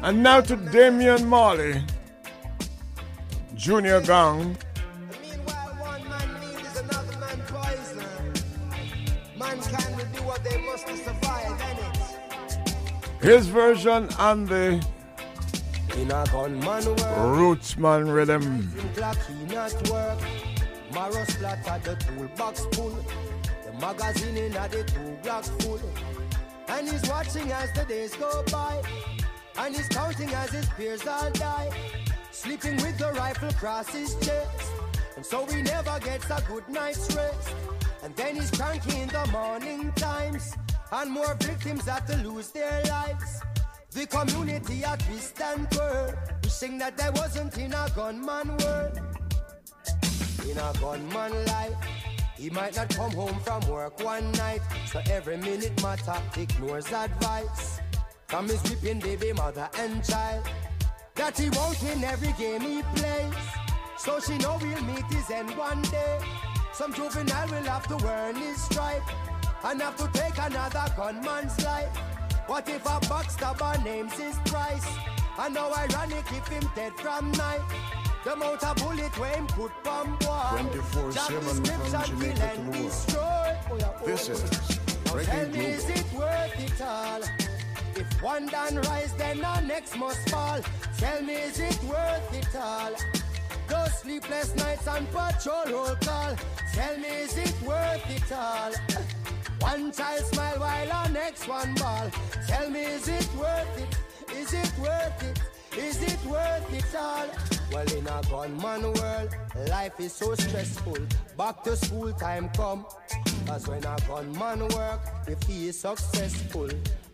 And now to Damian Marley, Junior Gong. His version on the Rootsman rhythm. Marrow splattered the toolbox full. The magazine in the two blocks full. And he's watching as the days go by. And he's counting as his peers all die. Sleeping with the rifle across his chest. And so he never gets a good night's rest. And then he's cranky in the morning times. And more victims have to lose their lives. The community at twist and twirl. Wishing that there wasn't in a gunman world. In a gunman life. He might not come home from work one night, so every minute matter ignores advice from his weeping baby mother and child. That he won't win every game he plays, so she know he'll meet his end one day. Some juvenile will have to earn his stripe and have to take another gunman's life. What if a backstabber names his price? And how ironic if him dead from night. The amount of bullet where him put bomb boy. 24 7 from Jamaica to the world. Oh, oh, this is oh, Now tell me, is it worth it all? If one done rise, then the next must fall. Tell me, is it worth it all? Those sleepless nights and patrol roll call. Tell me, is it worth it all? One child smile while the next one ball. Tell me, is it worth it? Is it worth it? Is it worth it all? Well, in a gunman world, life is so stressful. Back to school time come. Cause when a gunman work, if he is successful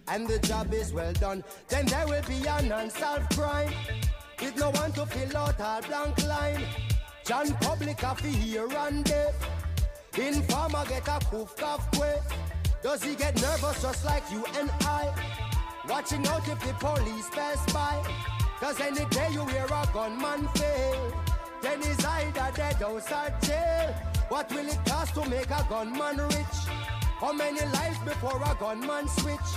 and the job is well done, then there will be an unsolved crime. With no one to fill out our blank line. John Public to hear and deaf. Informer get a cough quick. Does he get nervous just like you and I? Watching out if the police pass by. Cause any day you hear a gunman fail, then he's either dead or jail. What will it cost to make a gunman rich? How many lives before a gunman switch?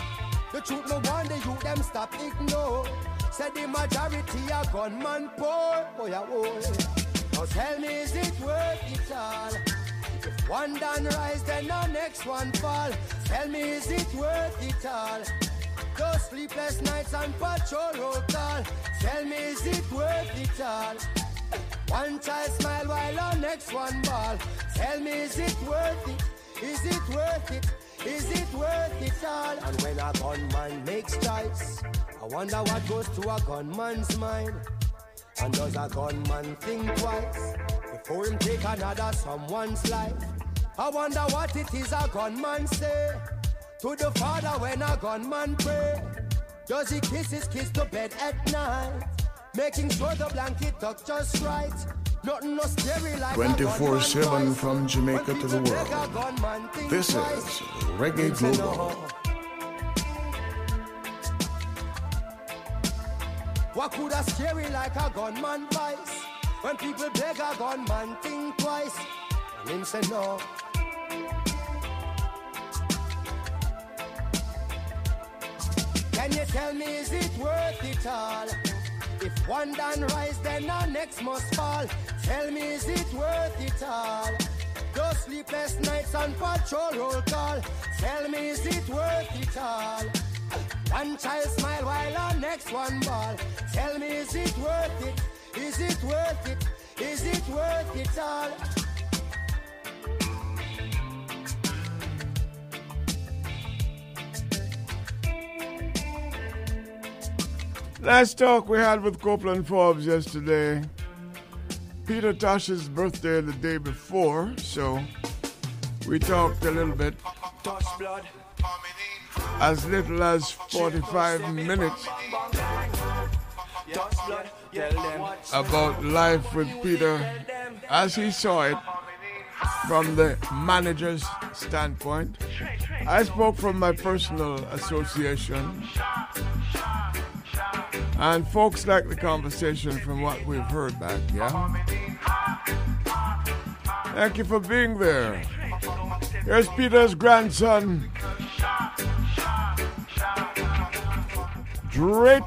The truth no wonder you them stop ignore. Said the majority a gunman poor. Oh yeah, oh. Now tell me, is it worth it all? If one done rise, then the next one fall. Tell me, is it worth it all? Those sleepless nights and patrol road call. Tell me, is it worth it all? One child smile while the next one ball. Tell me, is it worth it? Is it worth it? Is it worth it all? And when a gunman makes choice, I wonder what goes to a gunman's mind. And does a gunman think twice before him take another someone's life? I wonder what it is a gunman say to the father when a gunman pray. Does he kiss his kids to bed at night? Making sure the blanket tuck just right. Nothing no scary like 24 7 from Jamaica to the world. This is Reggae Global. What could a scary like a gunman vice? When people beg a gunman think twice. And him say no. Can you tell me is it worth it all? If one done rise, then our next must fall. Tell me is it worth it all? Those sleepless nights on patrol roll call. Tell me is it worth it all? One child smile while our next one ball. Tell me is it worth it? Is it worth it? Is it worth it all? Last talk we had with Copeland Forbes yesterday. Peter Tosh's birthday the day before, so we talked a little bit. As little as 45 minutes about life with Peter as he saw it from the manager's standpoint. I spoke from my personal association. And folks like the conversation from what we've heard back, yeah? Thank you for being there. Here's Peter's grandson, Dre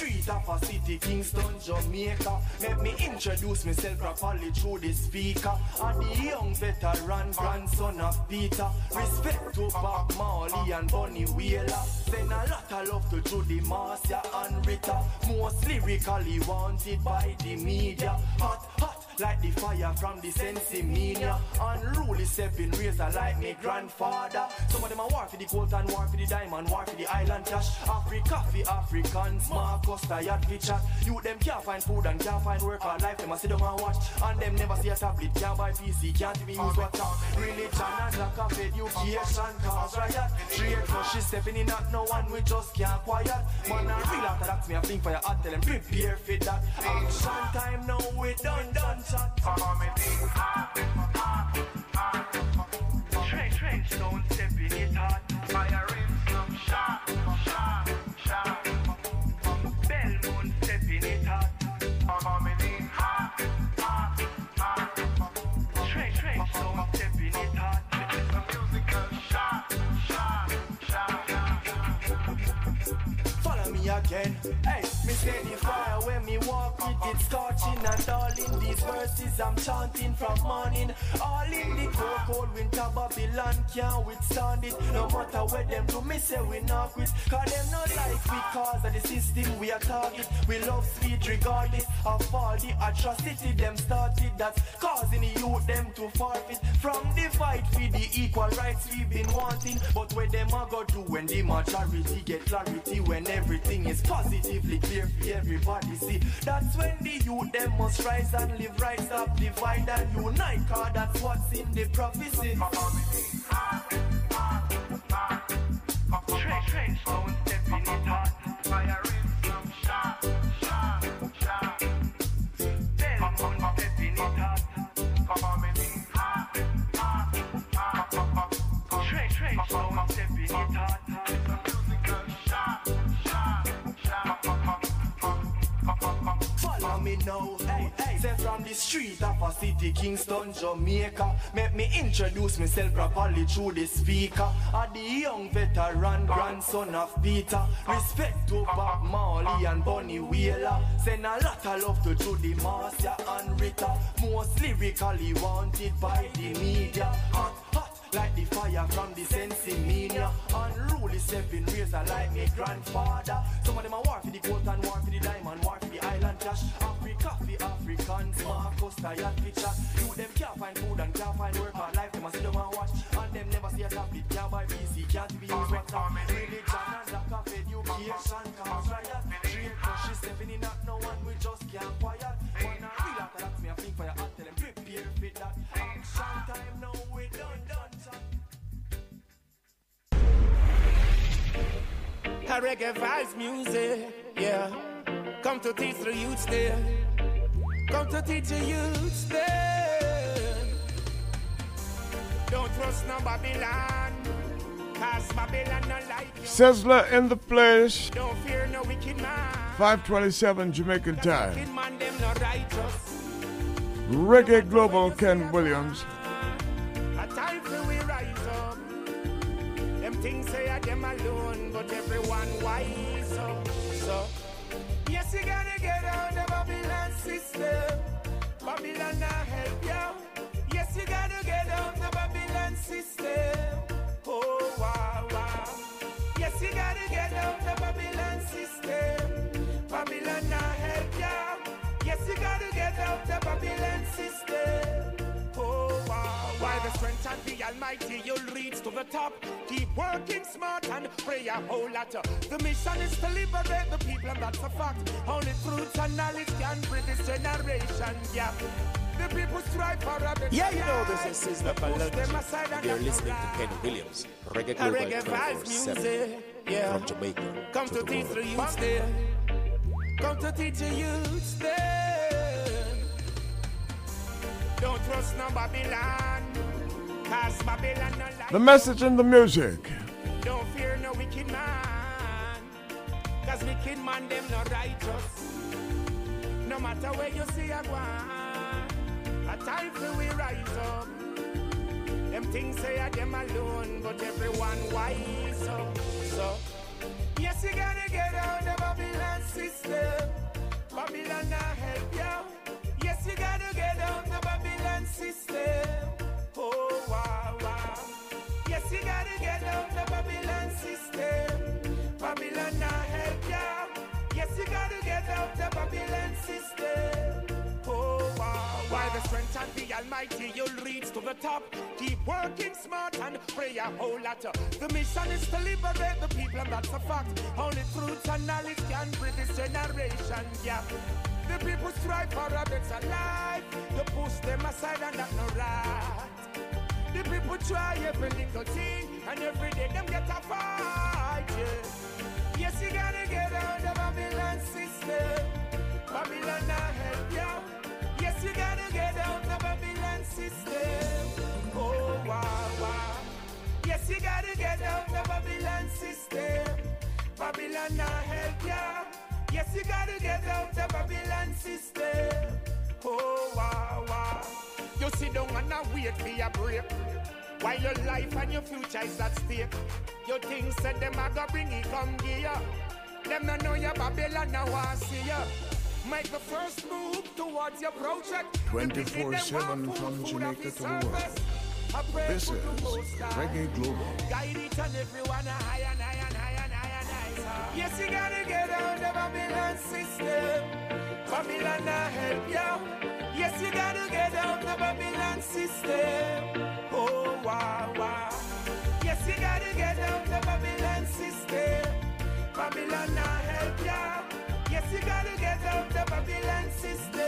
Tosh of a city, Kingston, Jamaica. Let me introduce myself properly through the speaker. I'm the young veteran, grandson of Peter. Respect to Bob Marley and Bunny Wailer. Send a lot of love to Judy Marcia and Rita. Most lyrically wanted by the media. Hot, hot like the fire from the Sensimania. Unruly stepping razor like me grandfather. Some of them are war for the gold and war for the diamond, war for the island cash. Africa for Africans, Marcus tired for chat. You them can't find food and can't find work or life. Them a sit down and watch. And them never see a tablet, can't buy PC, can't even use WhatsApp. Religion and lack of education cause riot. Straight crush is stepping in at no one, we just can't quiet. Man, I real after that, me a think for your heart, tell them prepare for that. Action time now, we done done again. Hey, me the fire me walk with it scorching and all in these verses I'm chanting from morning. All in the cold, cold winter Babylon can't withstand it. No matter where them do, me say we not quit. Cause them not like we cause of the system we are target. We love speed regardless of all the atrocity them started. That's causing the youth them to forfeit from the fight for the equal rights we've been wanting. But where them a go do when the majority get clarity when everything is positively clear for everybody see. That's when the youth them must rise and live right up, divide and unite. Cause that's what's in the prophecy. Slow and. Fire now, hey, hey. Say from the street of a city, Kingston, Jamaica. Make me introduce myself properly through the speaker. A the young veteran, grandson of Peter. Respect to Bob Marley and Bunny Wailer. Send a lot of love to Judy Marcia and Rita. Most lyrically wanted by the media. Hot, hot. Like the fire from the Sensimania Unruly stepping razor like me grandfather Some of them are war for the gold and war for the diamond War for the island cash Africans Marcus tired picture You them can't find food and can't find work Hard life them a sit down and watch. And them never see a tablet Can't buy PC Can't be used WhatsApp Religion and lack of education Cause riot Trade push is stepping in that No one we just can't quiet. When I real after that Me a think for your heart Tell them prepare for that. Action time now we done done A reggae vibes music, yeah. Come to teach the youth there. Come to teach the youth there. Don't trust no Babylon. Cause Babylon not like you. Sizzla in the place. Don't fear no wicked man. 527 Jamaican time. Wicked man, them not righteous. Reggae Global Ken Williams. A time for we rise up. Them things say I them alone, but everyone wise up. So, yes, you gotta get out the Babylon system. Babylon not help you. Yes, you gotta get out the Babylon system. Oh, wow, wow. Yes, you gotta get out the Babylon system. Babylon not help you. Yes, you gotta get out the Babylon system. By the strength of the Almighty, you'll reach to the top. Keep working smart and pray a whole lot. The mission is to liberate the people, and that's a fact. Only truth and knowledge can bridge this generation gap. The people strive for a better Yeah, you know this is Sizzla Push them Palungi. aside and You're listening to Ken Williams, Reggae Global reggae 24-7 yeah. from Jamaica Come to to the teach the world. there. Come to teach the youths there. Don't trust no Babylon. Cause Babylon not like The message in the music. Don't fear no wicked man. Cause wicked man them not righteous. No matter where you see a one. A time for we rise up. Them things say are them alone, but everyone wise up. So, yes, you gotta get out the Babylon system. Babylon not help you. You gotta get out the Babylon system. Oh, wow, wow. Yes, you gotta get out the Babylon system. Babylon not help you. Yes, you gotta get out the Babylon system. Wow, By the strength of the Almighty, you'll reach to the top. Keep working smart and pray a whole lot. The mission is to liberate the people, and that's a fact. Only truth and knowledge can bridge this generation gap. The people strive for a better life. You push them aside, and that's not right. The people try every little thing, and every day them Babylon not help you. Yes, you gotta get out the Babylon system. Oh, wow, wow. You sit down and I wait for your break. While your life and your future is at stake. You think said them a go bring it come gear. Them no know your Babylon now want see ya. Make the first move towards your project. 24 7 from Jamaica to the world. This is Reggae Global. Guide each and everyone a high and high Yes, you gotta get out the Babylon system. Babylon not help you. Yes, you gotta get out the Babylon system. Oh, wow, wow. Yes, you gotta get out the Babylon system. Babylon not help you. Yes, you gotta get out the Babylon system.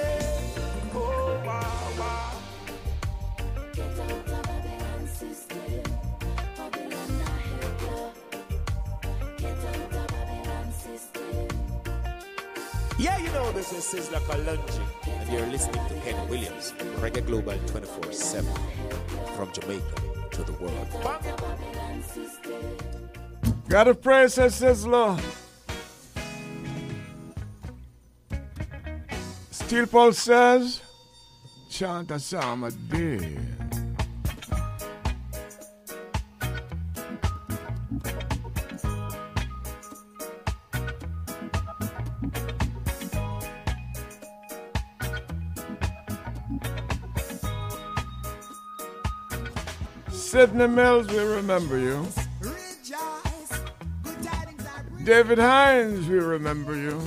Know this is Sizzla Kalonji, and you're listening to Ken Williams, Reggae Global 24 7, from Jamaica to the world. Gotta pray, says Sizzla. Steel Pulse says, chant a psalm a day. Sidney Mills, we remember you. David Hinds, we remember you.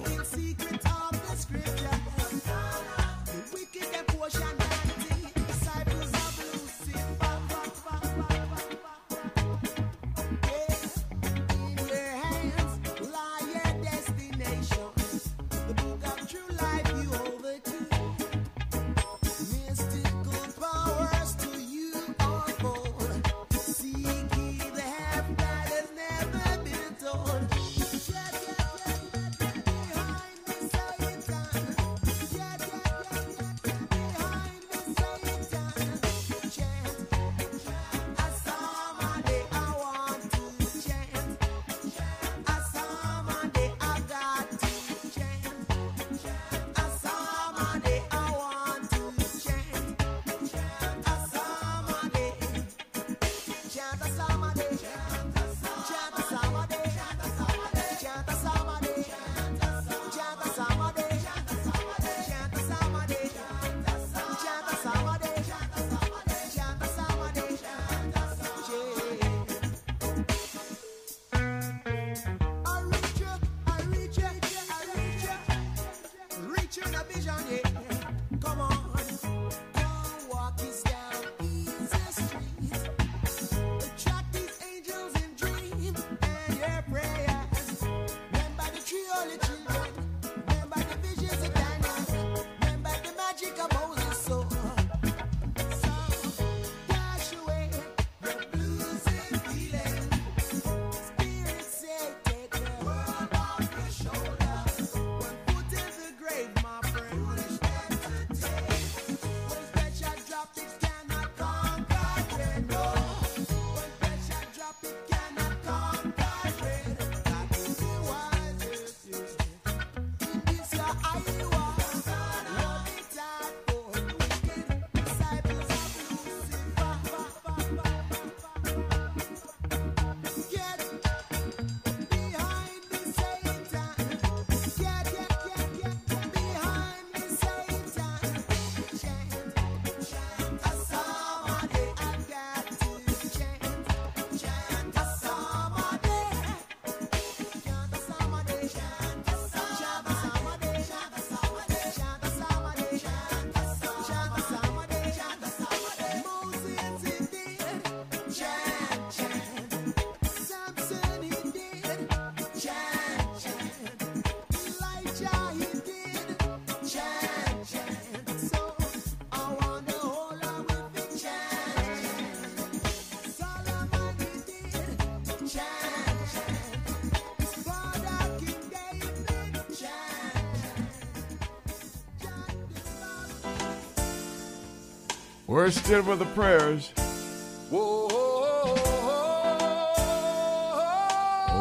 We're still with the prayers.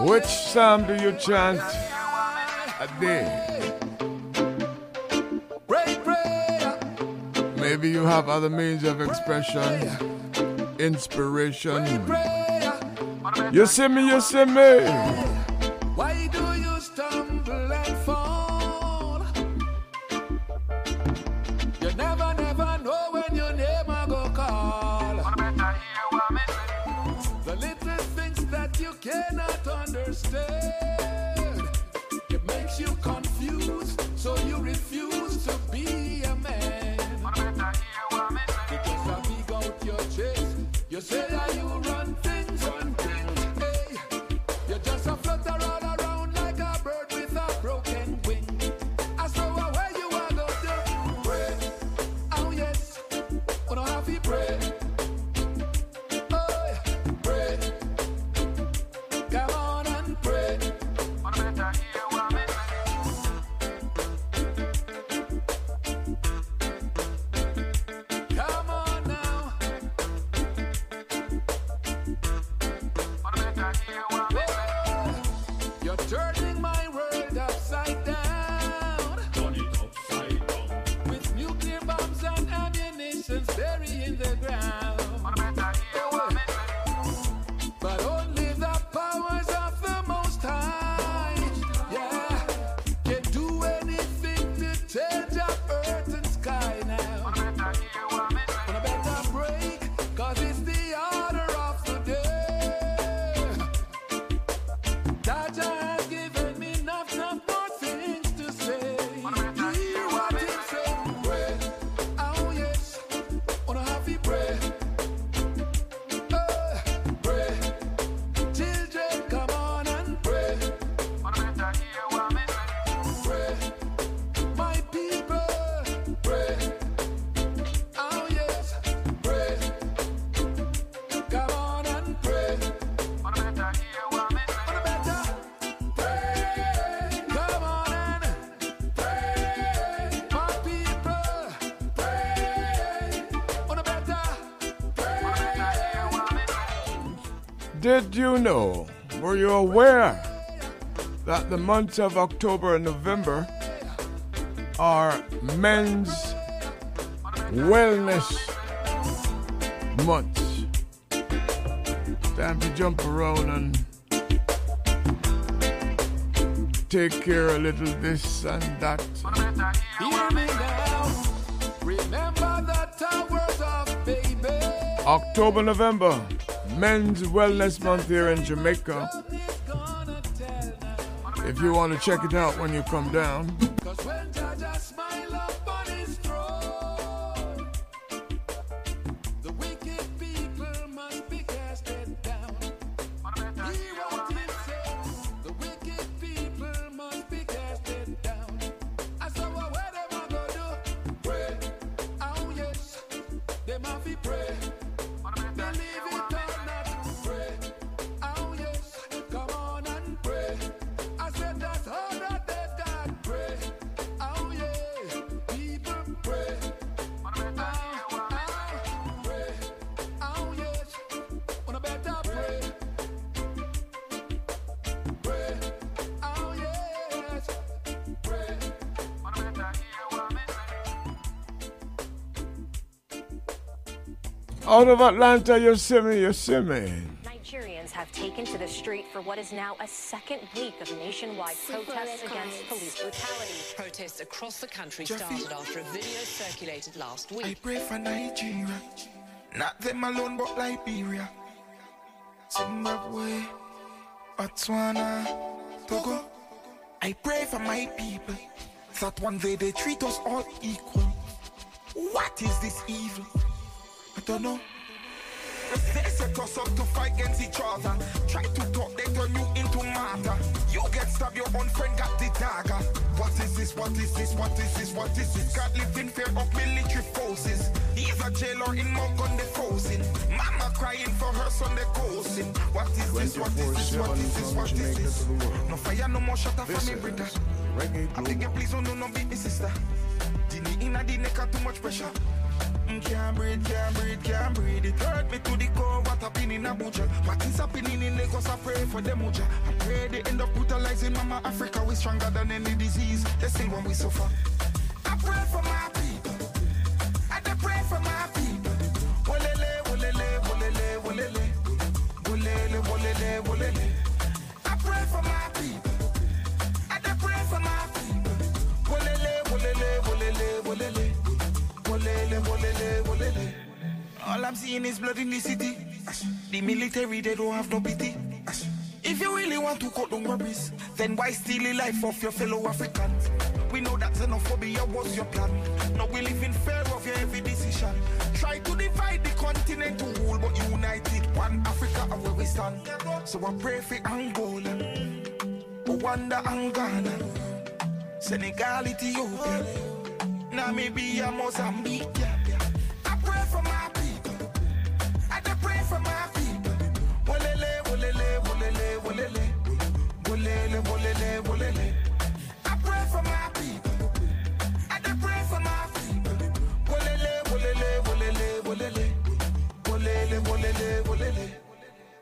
Which psalm do you chant a day? Maybe you have other means of expression, inspiration. You see me, you see me. You know, were you aware that the months of October and November are men's wellness months? Time to jump around and take care a little this and that. Hear me now. Remember the towers of baby. October, November, Men's Wellness Month here in Jamaica. If you want to check it out when you come down, out of Atlanta, you see me, you see me. Nigerians have taken to the street for what is now a second week of nationwide protests against police brutality. Protests across the country started after a video circulated last week. I pray for Nigeria, not them alone, but Liberia, Zimbabwe, Botswana, Togo. I pray for my people that one day they treat us all equal. What is this evil? I don't know. They set us up to fight against each other. Try to talk, they turn you into matter. You get stabbed, your own friend got the dagger. What is this? What is this? What is this? What is this? God live in fear of military forces. He's a jailer in Mount on the frozen. Mama crying for her son, they ghosting. What is this? What is this? What is this? What is this? No fire, no more shutter for me, brother. I'm thinking, please, oh no, no, beat me, sister. Dini inna the neck, too much pressure. Can't breathe, can't breathe, can't breathe. It hurt me to the core. What happened in Abuja? What is happening in Lagos? I pray for them, Uja. I pray they end up brutalizing Mama Africa. We stronger than any disease. They say when we suffer. I pray for my All I'm seeing is blood in the city. The military, they don't have no pity. If you really want to cut down worries, then why steal the life of your fellow Africans? We know that xenophobia was your plan. Now we live in fear of your every decision. Try to divide the continent to rule, but united one Africa are where we stand. So I pray for Angola, Rwanda and Ghana, Senegal, Ethiopia, Namibia, Mozambique. Wolele, wolele. I pray for my people. I dey pray for my people. Wolele, wolele, wolele, wolele. Wolele, wolele, wolele.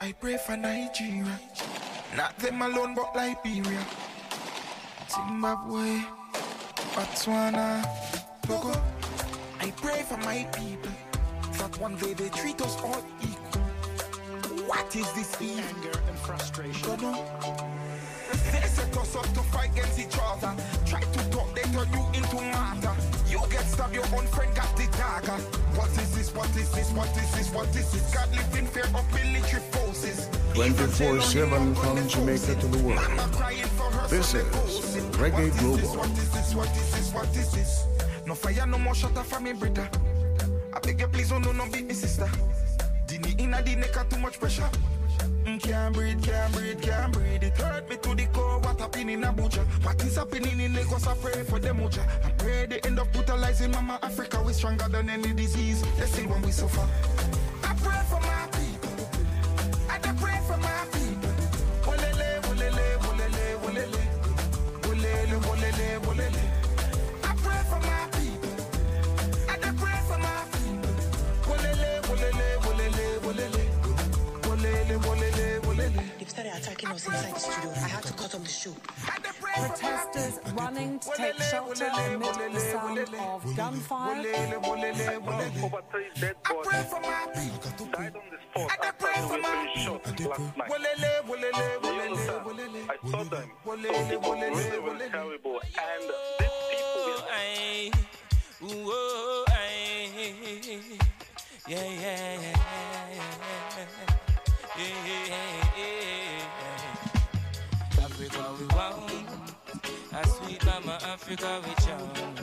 I pray for Nigeria. Not them alone, but Liberia. Zimbabwe, Botswana, Togo. I pray for my people that one day they treat us all equal. What is this anger and frustration? They set us up to fight against each other. Try to talk, they turn you into matter. You get stabbed, your own friend got the dagger. What is this? What is this? What is this? What is this? God live in fear of military forces. 24 7 from Jamaica to the world. This is Reggae Global. What is this? What is this? What is this? No fire, no more shutter for me, brother. I beg you, please, don't no, no beat me, sister. Dini inna the neck, too much pressure. Can't breathe, can't breathe, can't breathe. It hurt me to the core. What happened in Abuja? What is happening in Lagos? I pray for them, Uja. I pray they end up brutalizing Mama Africa. We stronger than any disease. They say when we suffer. I pray for my started attacking us inside the studio. I had to cut off the show. Protesters running to take shelter amid the sound of gunfire. Over three dead bodies died on the spot after they were being shot last night. Do you understand? I saw them. It was really, really terrible. And these people will Ooh, oh, oh, yeah, yeah, yeah, yeah, Africa we chant.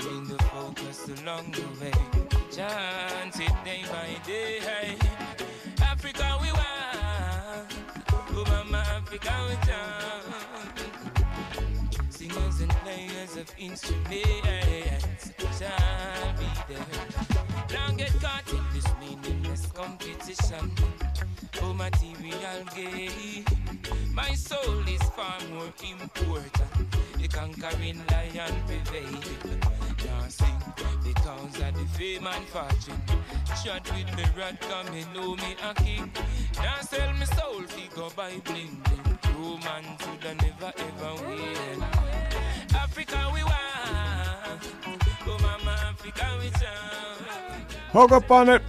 In the focus along the way, chant it day by day. Africa we want, oh mama Africa we chant. Singers and players of instruments shall be there. Don't get caught in this meaningless competition for material gain. My soul is far more important. The conquering lion prevail. Now sing because of the fame and fortune. Chat with me come me know me a king. Now sell me soul figure by bling bling. Romance would I never ever win. Africa we want. Oh mama Africa we chant. Hug up on it.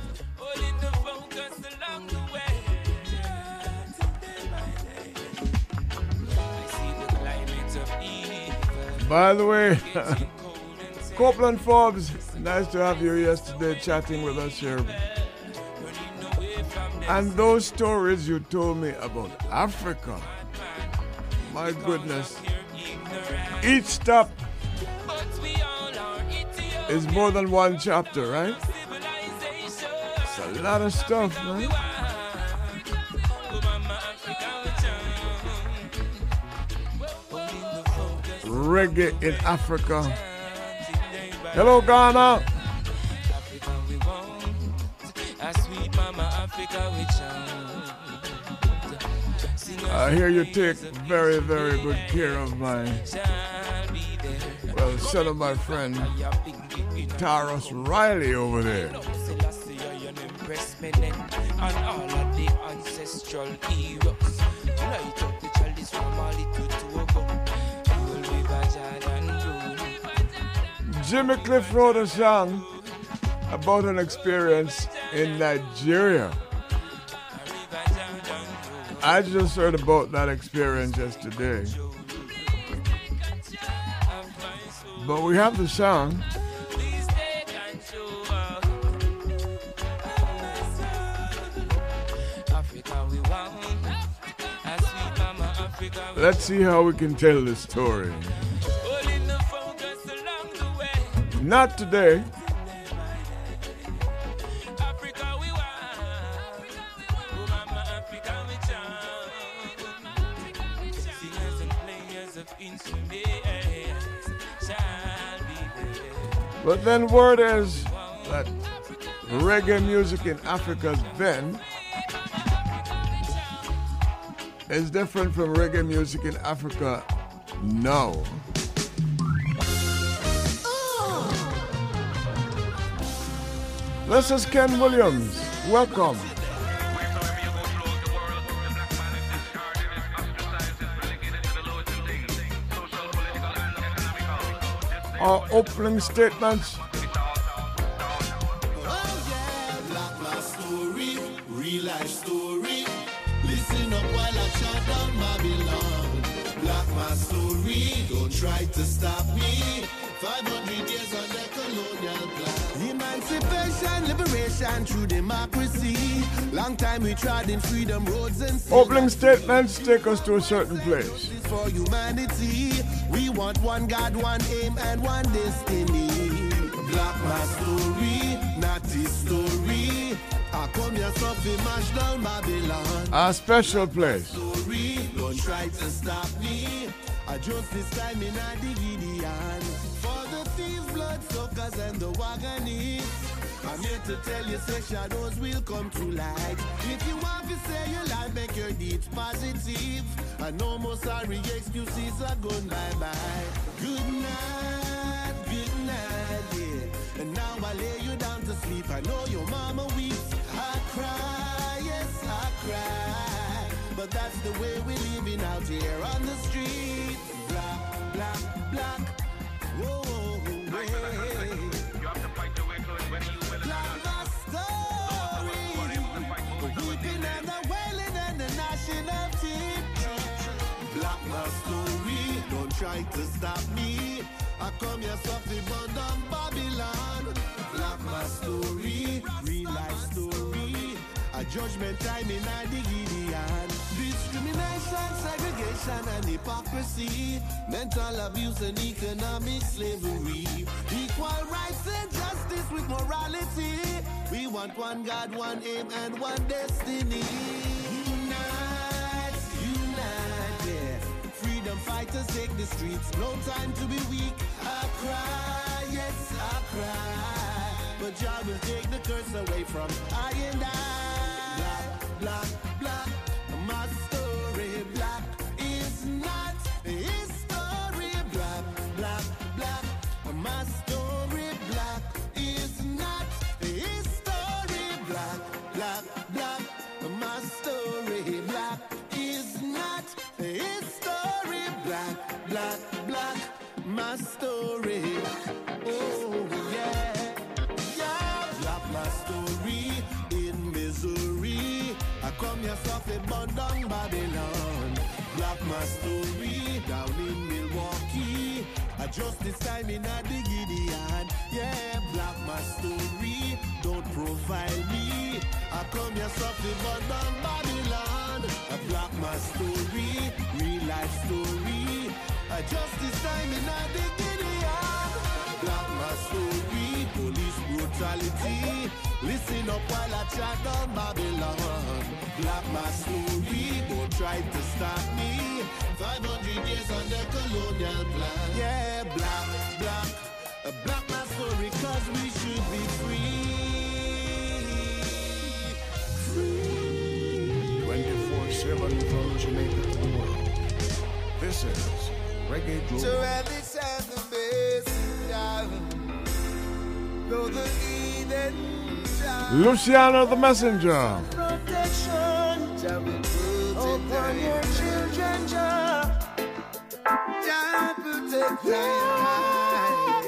By the way, Copeland Forbes, nice to have you yesterday chatting with us here. And those stories you told me about Africa, my goodness. Each stop is more than one chapter, right? It's a lot of stuff, man. Reggae in Africa. Hello, Ghana. I hear you take very, very good care of my. Well, son of my friend Tarrus Riley over there. Ancestral heroes. Light up the chalice from Jimmy Cliff wrote a song about an experience in Nigeria. I just heard about that experience yesterday. But we have the song. Let's see how we can tell the story. Be today. But then word is that reggae music in Africa's then is different from reggae music in Africa now. This is Ken Williams. Welcome. Our opening statements. Black my story, real life story. Listen up while I chant down Babylon. Black my story, don't try to stop me. 500 years under colonial plan. Emancipation, liberation through democracy. Long time we tried in freedom roads and Opening statements take us to a certain place. for humanity. We want one God, one aim, and one destiny. Black my story, not his story. I come here mash down Babylon. A special place. Story, don't try to stop me. I just this time in a Gideon. For the thieves, bloodsuckers, and the wagonists. I'm here to tell you, say shadows will come to light. If you want to say your life, make your deeds positive. And no more sorry excuses are gone bye bye. Good night, good night, yeah. And now I lay you down to sleep. I know your mama weeps. I cry, yes, I cry. But that's the way we're living out here on the street. Black, black, black. Whoa, whoa, whoa, try to stop me. I come here but on Babylon. Black my story. Real life story. A judgment time in a. Discrimination, segregation, and hypocrisy. Mental abuse and economic slavery. Equal rights and justice with morality. We want one God, one aim, and one destiny. Fighters take the streets. No time to be weak. I cry, yes, I cry. But Jah will take the curse away from I and I. Black, black, black. My story. Oh, yeah. Yeah. Black, my story in misery. I come here suffer but down Babylon. Black my story down in Milwaukee. I just this time in a the Gideon. Yeah, black my story. Don't profile me. I come here suffer but down Babylon. I black my story. I just this time in a Gideon. Black my story, police brutality. Listen up while I chat down Babylon. Black my story, don't try to stop me. 500 years under colonial plan. Yeah, black, black, black my story, cause we should be free. 24 7 from Jamaica to the world. This is Reggae To Global. every and the messenger. Though the heathen Luciano the Messenger. protection shall be put upon your children, Jah. Jah protect Zion.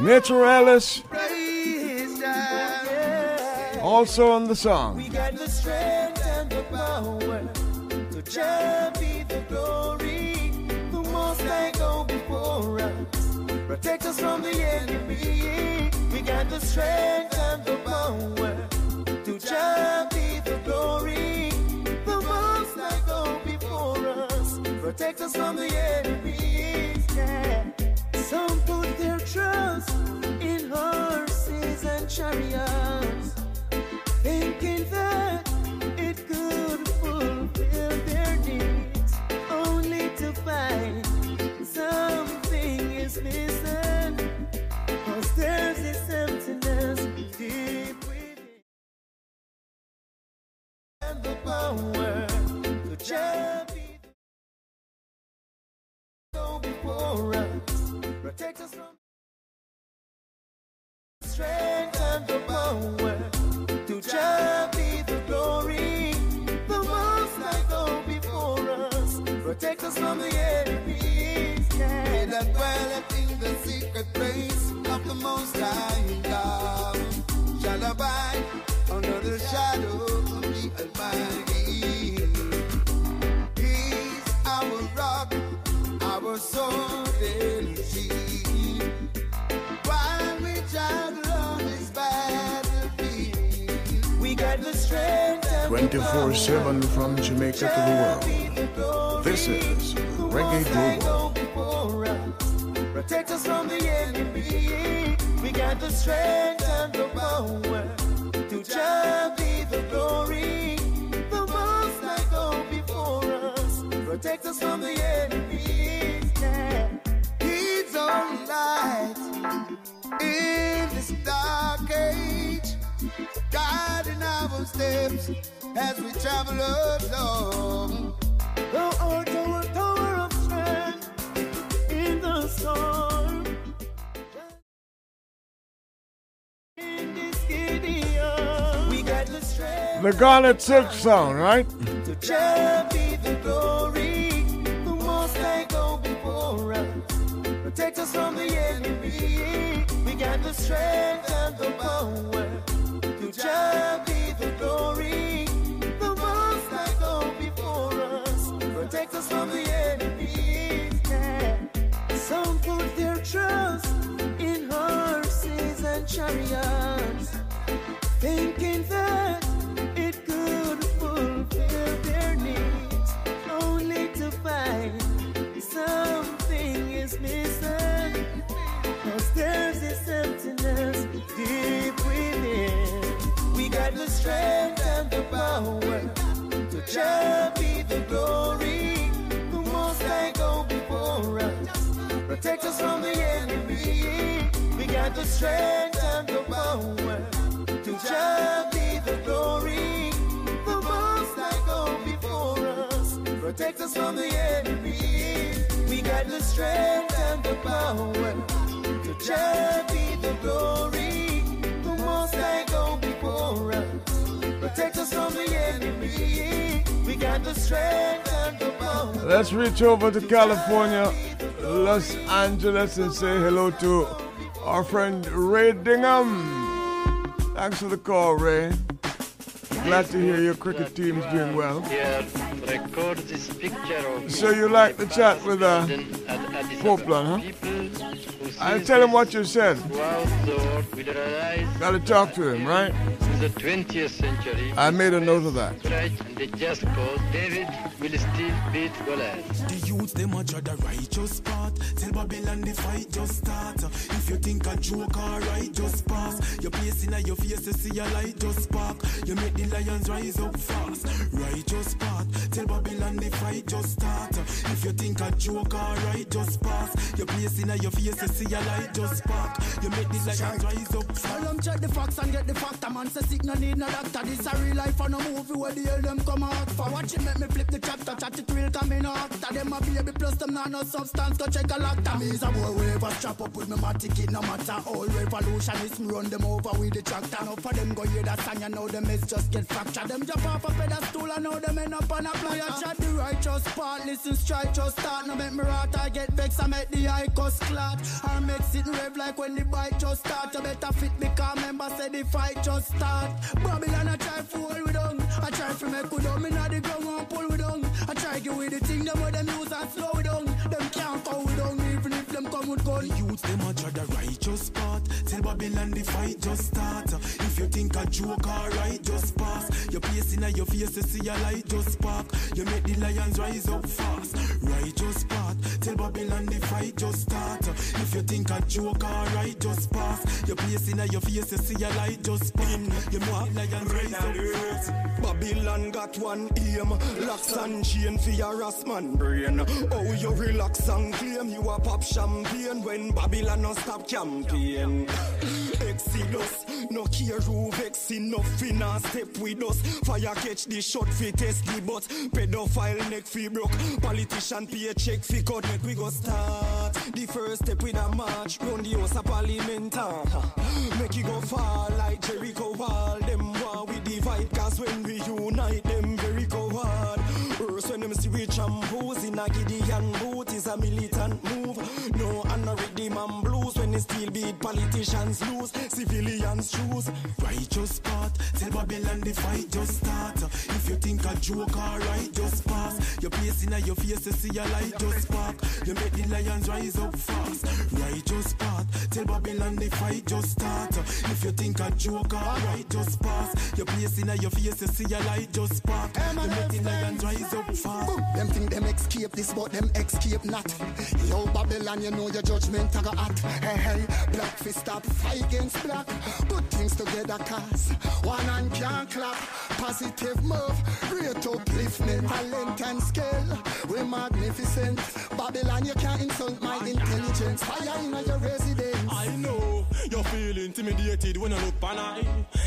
Naturalis Praise also on the song. We got the strength and the power to Jah be the glory. The most I go before us. Protect us from the enemy. We got the strength and the power to Jah be the glory. The most I go before us. Protect us from the enemy. Yeah. Some put their trust in horses and chariots thinking that it could fulfill their needs, only to find Cause there's this emptiness deep within. And the power to go before us, protect us from strength and the power 24 7 from Jamaica to the world. This is Reggae Global. Protect us from the enemy. We got the strength and the power to be the glory. The most I go before us. Protect us from the enemy. Yeah. He's our light in this dark age, guiding our steps as we travel along. Thou art our tower of strength in the storm. In this Gideon, we got the strength The Garnet Silk song, right? to be the glory. Protect us from the enemy. We got the strength and the power to just be the glory. The most I go before us. Protect us from the enemy. Some put their trust in horses and chariots, thinking that emptiness deep within. We got the strength and the power to be the glory. The most I go before us. Protect us from the enemy. We got the strength and the power to be the glory. The most I go before us. Protect us from the enemy. We got the strength and the power Let's reach over to California, Los Angeles, and say hello to our friend Ray Dingham. Thanks for the call, Ray. Glad to hear your cricket team is doing well. Record this picture of So you like the chat with uh, Copeland, huh? I'll tell him what you said. throughout the world will realize Gotta talk to him, right? the 20th century. I made a note of that. Right, and they just called David will still beat Goliath. The youth them a tread the righteous path. Tell Babylon the fight just start. If If you think a joke, alright, just pass. Your place in your face, you see a light, just spark. You make the lions rise up fast. Righteous path, tell Babylon the fight just start. If you think a joke, alright, just pass. Your place in your face, you see a light, just spark. You make the lions rise up fast. Tell them check the facts and get the factor. Man say sick no need no doctor. This a real life and a movie where the hell them come out for. Watch it make me flip the chapter. Chat it real come in actor. Them a baby plus them nah no substance. Go check a lacta. Me is a boy we ever strap up with me my ticket. No matter all revolutionists run them over with the tractor. Now for them go hear that song you know them is just get fractured. Them jump off a pedestal and now them end up on a player. Chat the righteous part. Listen strike just start. No make me rot. I get vexed. I make the eye cuss clot. Or make it rev like when the bike just start. You better fit because member say the fight just start. Babylon I try fool we down. I try to make we down. Me not the ground and pull we down. I try give with the thing them with them use and slow we down. Them can't foul we down even if them come with gun. Youths them a try the righteous part. Tell Babylon the fight just start. If you think a joke, alright, just pass. Your place in your face, you see a light just spark. You make the lions rise up fast. Righteous part. Tell Babylon the fight just start. If you think a joke, alright, just pass. Your place in your face, you see a light just spark. You make lions rise up fast. Babylon got one aim Locks and chain for your ass man brain Oh you relax and claim you a pop champagne When Babylon no stop campaign Exodus No care who vex enough in a step with us. Fire catch the shot fi test the butt Pedophile neck fi broke. Politician pay check fi cut. Make we go start. The first step with a march. Round the house of parliament. Make you go fall like Jericho wall. Them war we divide Cause when we unite them very coward. Worse when them see we shampoos In a Gideon boot. Is a militant move. No and no and blues When they still beat politicians lose Civilians choose Righteous part, tell Babylon the fight just start. If you think a joke, alright, just pass. Your place in your face, you see a light just spark. You make the lions rise up fast. Righteous part, tell Babylon the fight just start. If you think a joke, alright, just pass. Your place in your face, you see a light just spark. You make the lions rise up fast. Them think them escape this, but them escape not. Yo, Babylon, you know your judgment I got at. Hey, hey, black fist stop fight against black. Put things together, cause one hand can't clap. Positive move, great upliftment, talent and skill. We magnificent. Babylon, you can't insult my intelligence. Fire in your residence. I know you feel intimidated when you look pan I.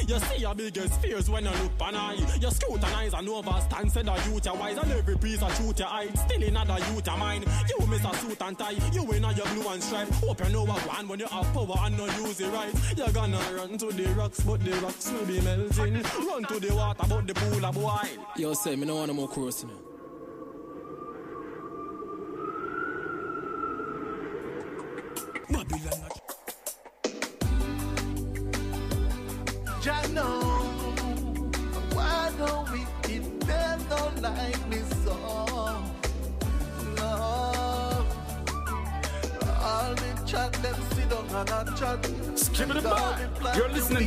You see your biggest fears when you look pan I. You scrutinize and overstand, said the youth you wise and every piece of truth you hide. Still in other youth of mine. You miss a suit and tie. You in your blue and stripe. Hope you know what one when you have power and no use it right. You're gonna run to the rocks, but the rocks will be melting. Run to the water, but the pool of boil. Yo, say, me no want no more crossing.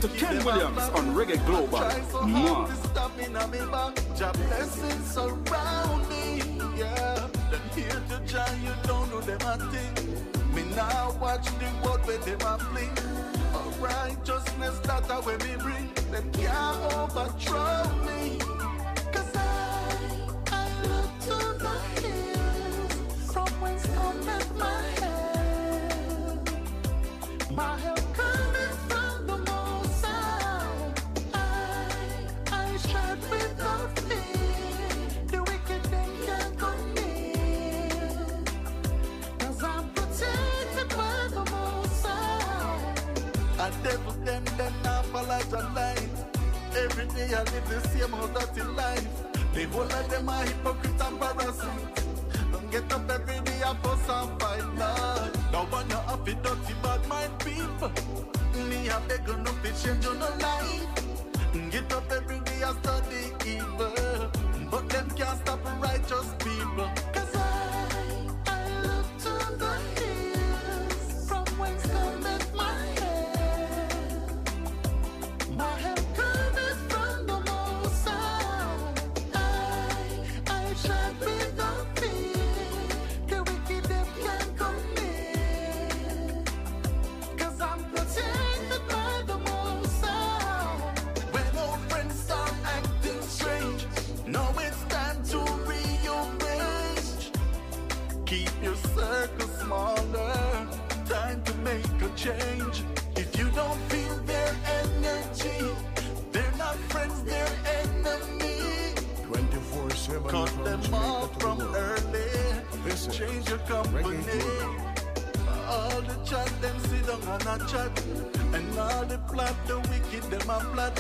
Listening to Ken Williams on Reggae Global. Me now watch the world where them a righteousness that I me bring. Them can't overthrow me. Cause I, I look to the hills from whence cometh my help. My help Every day I live the same old dirty life. The whole of them are hypocrite and parasite. Don't get up every day and fuss and fight, Lord. Now when you're happy, dirty, bad mind people. Me a beg no fi change your no life. Get up every day and study evil. But them can't stop righteous people. Change. If you don't feel their energy, they're not friends, they're enemy. 24 7 Cut them off from early. This Change your company. All the chat, them sit down and a chat. And all the plot, the wicked, them a plot.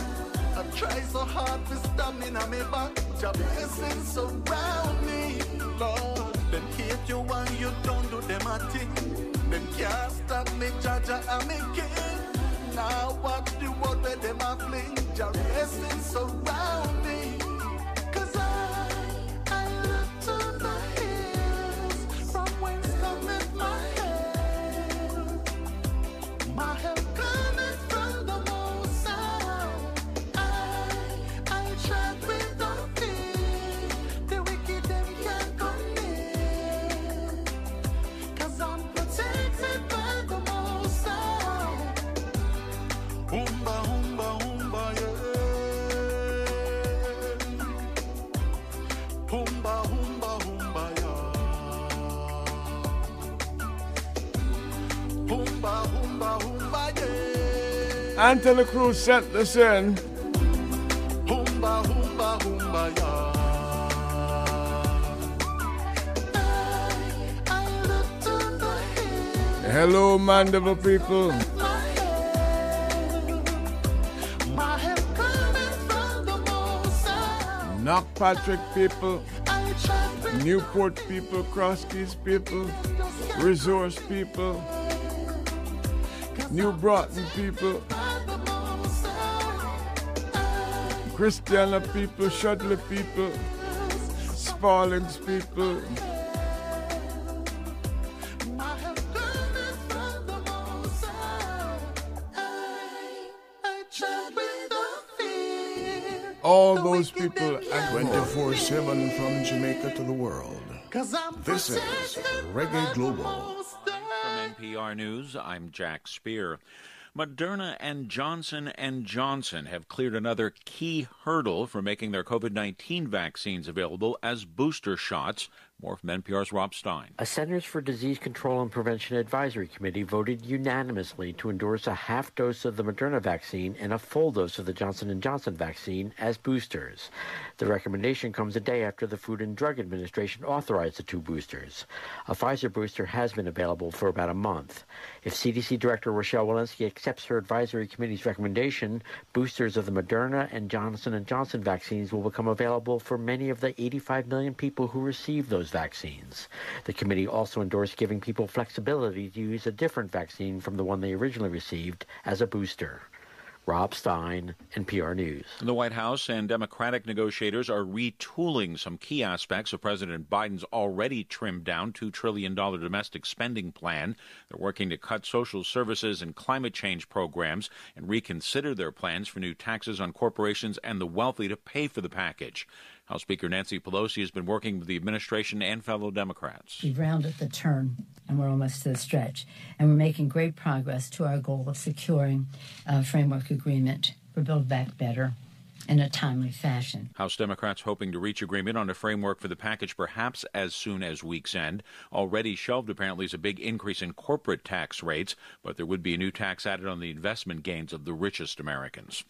I try so hard to on me back. Your blessings surround me, Lord. Then hate you and you don't do them a thing. Them can't stop me, Jaja me king. Now watch the world where them a fling. Your blessings surround me. Anthony Cruz sent this in. Humba, humba, humba, yeah. I look to the hill, Hello, Mandeville people. my help cometh from the Knockpatrick people. I tread with Newport people, Cross Keys people, Resource people, New Broughton people, Christiana people, Shudley people, Spaldings people, My help cometh from the Most High. I, I tread with the fear. all those people and 24 7 from Jamaica to the world. 'Cause I'm This is Reggae Global. From NPR News, I'm Jack Speer. Moderna and Johnson & Johnson have cleared another key hurdle for making their COVID-19 vaccines available as booster shots. More from NPR's Rob Stein. A Centers for Disease Control and Prevention Advisory Committee voted unanimously to endorse a half dose of the Moderna vaccine and a full dose of the Johnson & Johnson vaccine as boosters. The recommendation comes a day after the Food and Drug Administration authorized the two boosters. A Pfizer booster has been available for about a month. If CDC Director Rochelle Walensky accepts her advisory committee's recommendation, boosters of the Moderna and Johnson & Johnson vaccines will become available for many of the 85 million people who receive those vaccines. The committee also endorsed giving people flexibility to use a different vaccine from the one they originally received as a booster. Rob Stein, NPR News. The White House and Democratic negotiators are retooling some key aspects of President Biden's already trimmed down $2 trillion domestic spending plan. They're working to cut social services and climate change programs and reconsider their plans for new taxes on corporations and the wealthy to pay for the package. House Speaker Nancy Pelosi has been working with the administration and fellow Democrats. We've rounded the turn and we're almost to the stretch. And we're making great progress to our goal of securing a framework agreement for Build Back Better in a timely fashion. House Democrats hoping to reach agreement on a framework for the package perhaps as soon as week's end. Already shelved apparently is a big increase in corporate tax rates, but there would be a new tax added on the investment gains of the richest Americans.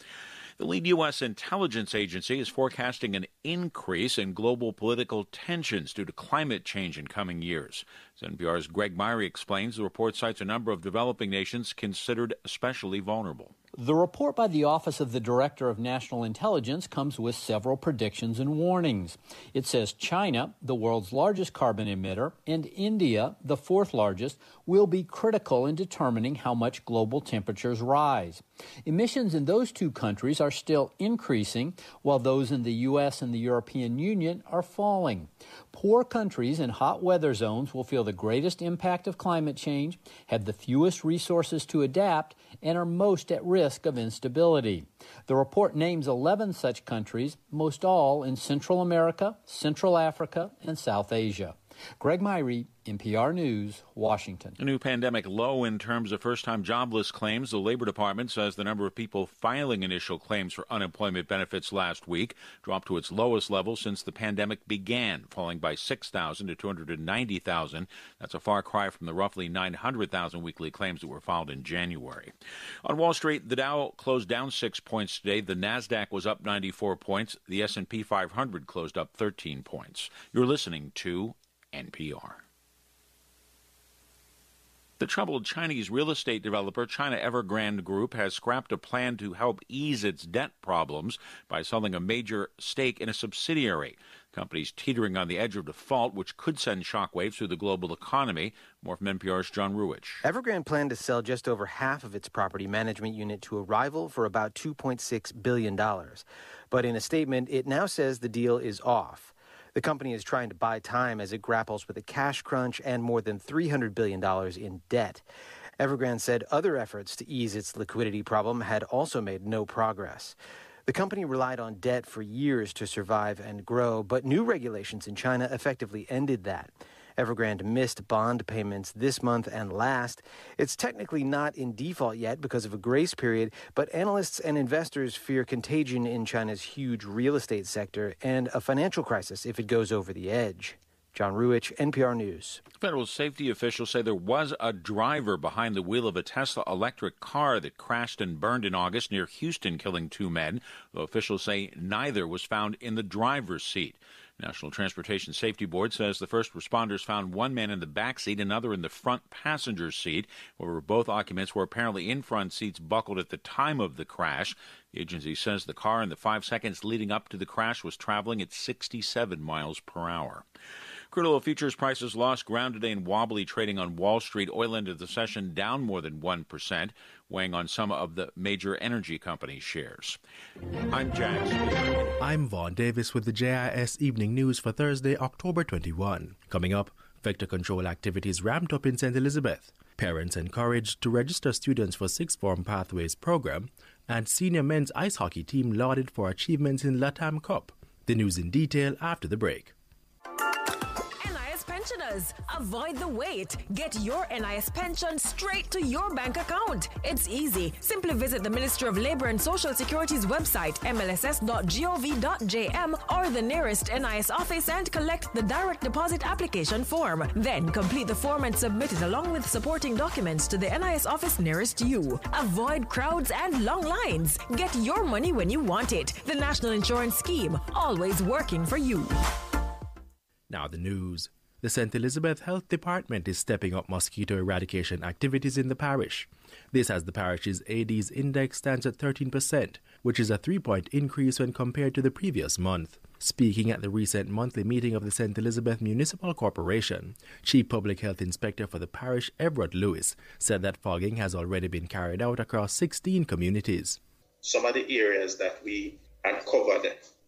The lead U.S. intelligence agency is forecasting an increase in global political tensions due to climate change in coming years. As NPR's Greg Myre explains, the report cites a number of developing nations considered especially vulnerable. The report by the Office of the Director of National Intelligence comes with several predictions and warnings. It says China, the world's largest carbon emitter, and India, the fourth largest, will be critical in determining how much global temperatures rise. Emissions in those two countries are still increasing, while those in the U.S. and the European Union are falling. Poor countries in hot weather zones will feel the greatest impact of climate change, have the fewest resources to adapt, and are most at risk of instability. The report names 11 such countries, most all in Central America, Central Africa, and South Asia. Greg Myre, NPR News, Washington. A new pandemic low in terms of first time jobless claims. The Labor Department says the number of people filing initial claims for unemployment benefits last week dropped to its lowest level since the pandemic began, falling by 6,000 to 290,000. That's a far cry from the roughly 900,000 weekly claims that were filed in January. On Wall Street, the Dow closed down 6 points today. The Nasdaq was up 94 points. The S&P 500 closed up 13 points. You're listening to NPR. The troubled Chinese real estate developer China Evergrande Group has scrapped a plan to help ease its debt problems by selling a major stake in a subsidiary. The company's teetering on the edge of default, which could send shockwaves through the global economy. More from NPR's John Ruwitch. Evergrande planned to sell just over half of its property management unit to a rival for about $2.6 billion. But in a statement, it now says the deal is off. The company is trying to buy time as it grapples with a cash crunch and more than $300 billion in debt. Evergrande said other efforts to ease its liquidity problem had also made no progress. The company relied on debt for years to survive and grow, but new regulations in China effectively ended that. Evergrande missed bond payments this month and last. It's technically not in default yet because of a grace period, but analysts and investors fear contagion in China's huge real estate sector and a financial crisis if it goes over the edge. John Ruwitch, NPR News. Federal safety officials say there was a driver behind the wheel of a Tesla electric car that crashed and burned in August near Houston, killing two men, though officials say neither was found in the driver's seat. National Transportation Safety Board says the first responders found one man in the back seat, another in the front passenger seat, where both occupants were apparently in front seats buckled at the time of the crash. The agency says the car in the five seconds leading up to the crash was traveling at 67 miles per hour. Crude oil futures prices lost ground today in wobbly trading on Wall Street. Oil ended the session down more than 1%, weighing on some of the major energy companies' shares. I'm Jack I'm Vaughn Davis with the JIS Evening News for Thursday, October 21. Coming up, vector control activities ramped up in St. Elizabeth. Parents encouraged to register students for Sixth Form Pathways program, and senior men's ice hockey team lauded for achievements in Latam Cup. The news in detail after the break. Pensioners. Avoid the wait. Get your NIS pension straight to your bank account. It's easy. Simply visit the Ministry of Labor and Social Security's website, mlss.gov.jm, or the nearest NIS office and collect the direct deposit application form. Then complete the form and submit it along with supporting documents to the NIS office nearest you. Avoid crowds and long lines. Get your money when you want it. The National Insurance Scheme, always working for you. Now, the news. The St. Elizabeth Health Department is stepping up mosquito eradication activities in the parish. This as the parish's Aedes index stands at 13%, which is a three point increase when compared to the previous month. Speaking at the recent monthly meeting of the St. Elizabeth Municipal Corporation, Chief Public Health Inspector for the parish, Everett Lewis, said that fogging has already been carried out across 16 communities. Some of the areas that we uncovered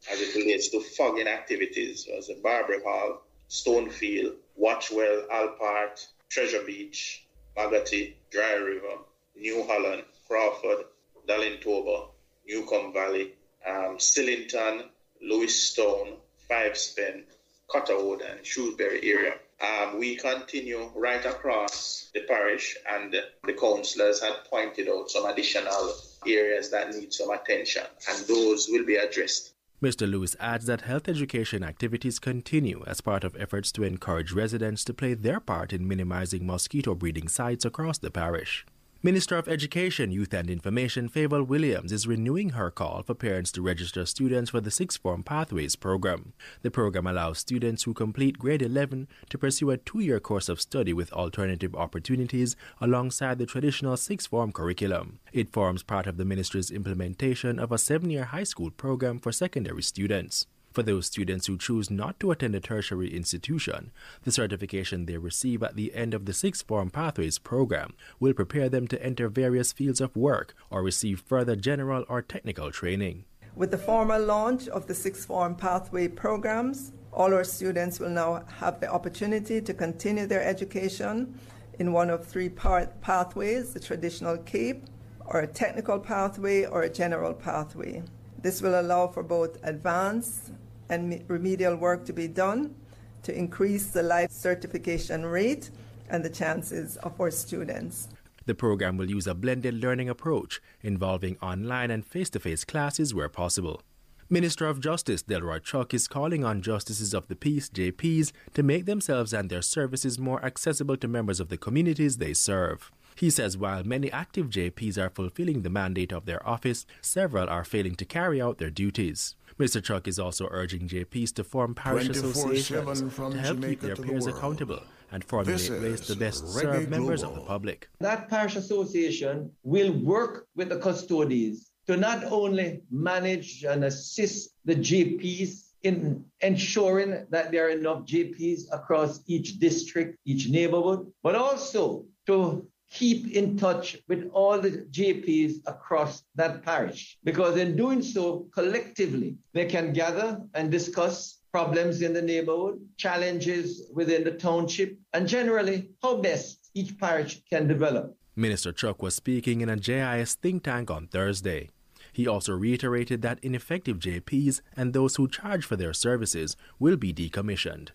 as it relates to fogging activities was the Barbary Hall, Stonefield, Watchwell, Alpart, Treasure Beach, Maggotty, Dry River, New Holland, Crawford, Dallintoba, Newcomb Valley, um, Sillington, Lewisstone, Five Spin, Cotterwood, and Shrewsbury area. Um, we continue right across the parish, and the councillors had pointed out some additional areas that need some attention, and those will be addressed. Mr. Lewis adds that health education activities continue as part of efforts to encourage residents to play their part in minimizing mosquito breeding sites across the parish. Minister of Education, Youth and Information Fayval Williams is renewing her call for parents to register students for the Sixth Form Pathways program. The program allows students who complete grade 11 to pursue a two year course of study with alternative opportunities alongside the traditional Sixth Form curriculum. It forms part of the ministry's implementation of a seven year high school program for secondary students. For those students who choose not to attend a tertiary institution, the certification they receive at the end of the Sixth Form Pathways program will prepare them to enter various fields of work or receive further general or technical training. With the formal launch of the Sixth Form Pathway programs, all our students will now have the opportunity to continue their education in one of three pathways the traditional CAPE, or a technical pathway, or a general pathway. This will allow for both advanced and remedial work to be done to increase the life certification rate and the chances of our students. The program will use a blended learning approach involving online and face to face classes where possible. Minister of Justice Delroy Chuck is calling on justices of the peace, JPs, to make themselves and their services more accessible to members of the communities they serve. He says while many active JPs are fulfilling the mandate of their office, several are failing to carry out their duties. Mr. Chuck is also urging JPs to form parish associations to help keep their to the peers accountable and formulate This ways is to best Reggae serve members of the public. That parish association will work with the custodes to not only manage and assist the JPs in ensuring that there are enough JPs across each district, each neighborhood, but also to keep in touch with all the JPs across that parish. Because in doing so, collectively, they can gather and discuss problems in the neighborhood, challenges within the township, and generally how best each parish can develop. Minister Chuck was speaking in a JIS think tank on Thursday. He also reiterated that ineffective JPs and those who charge for their services will be decommissioned.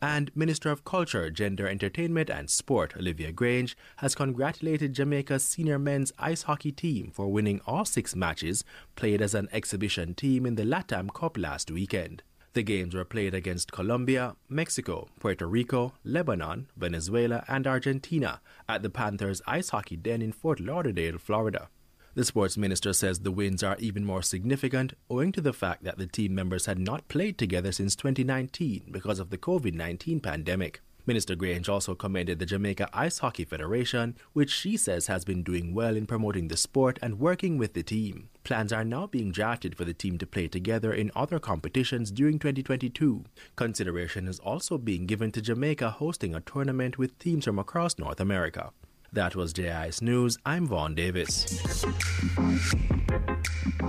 And Minister of Culture, Gender, Entertainment and Sport, Olivia Grange, has congratulated Jamaica's senior men's ice hockey team for winning all six matches played as an exhibition team in the LATAM Cup last weekend. The games were played against Colombia, Mexico, Puerto Rico, Lebanon, Venezuela, and Argentina at the Panthers Ice Hockey Den in Fort Lauderdale, Florida. The sports minister says the wins are even more significant owing to the fact that the team members had not played together since 2019 because of the COVID 19 pandemic. Minister Grange also commended the Jamaica Ice Hockey Federation, which she says has been doing well in promoting the sport and working with the team. Plans are now being drafted for the team to play together in other competitions during 2022. Consideration is also being given to Jamaica hosting a tournament with teams from across North America. That was JIS News. I'm Vaughn Davis.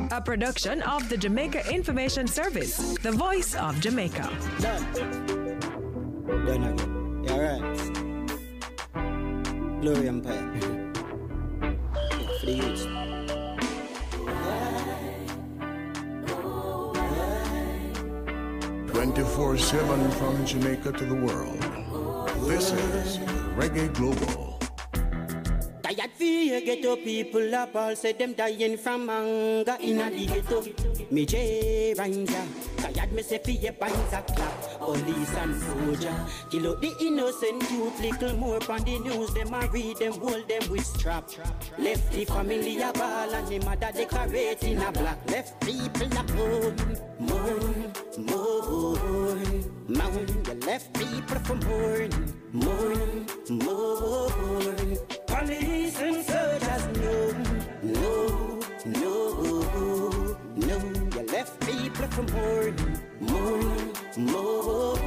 A production of the Jamaica Information Service, the voice of Jamaica. Done again. You alright? Glory Empire. for the youths. 24 7 from Jamaica to the world. This is Reggae Global. Tired fear ghetto people up all say them dying from hunger in a the ghetto. Me J ya. Tired me say fear binds a clap. Police and soldier kill out the innocent youth. Little more on the news them a read them hold them with strap. Left the family a ball and the mother decorate in a black. Left people a mourn, mourn, mourn. Mourn. You left people for mourn, mourn, mourn. Police and soldiers, no, no, no, no. You left people for mourn, more, more.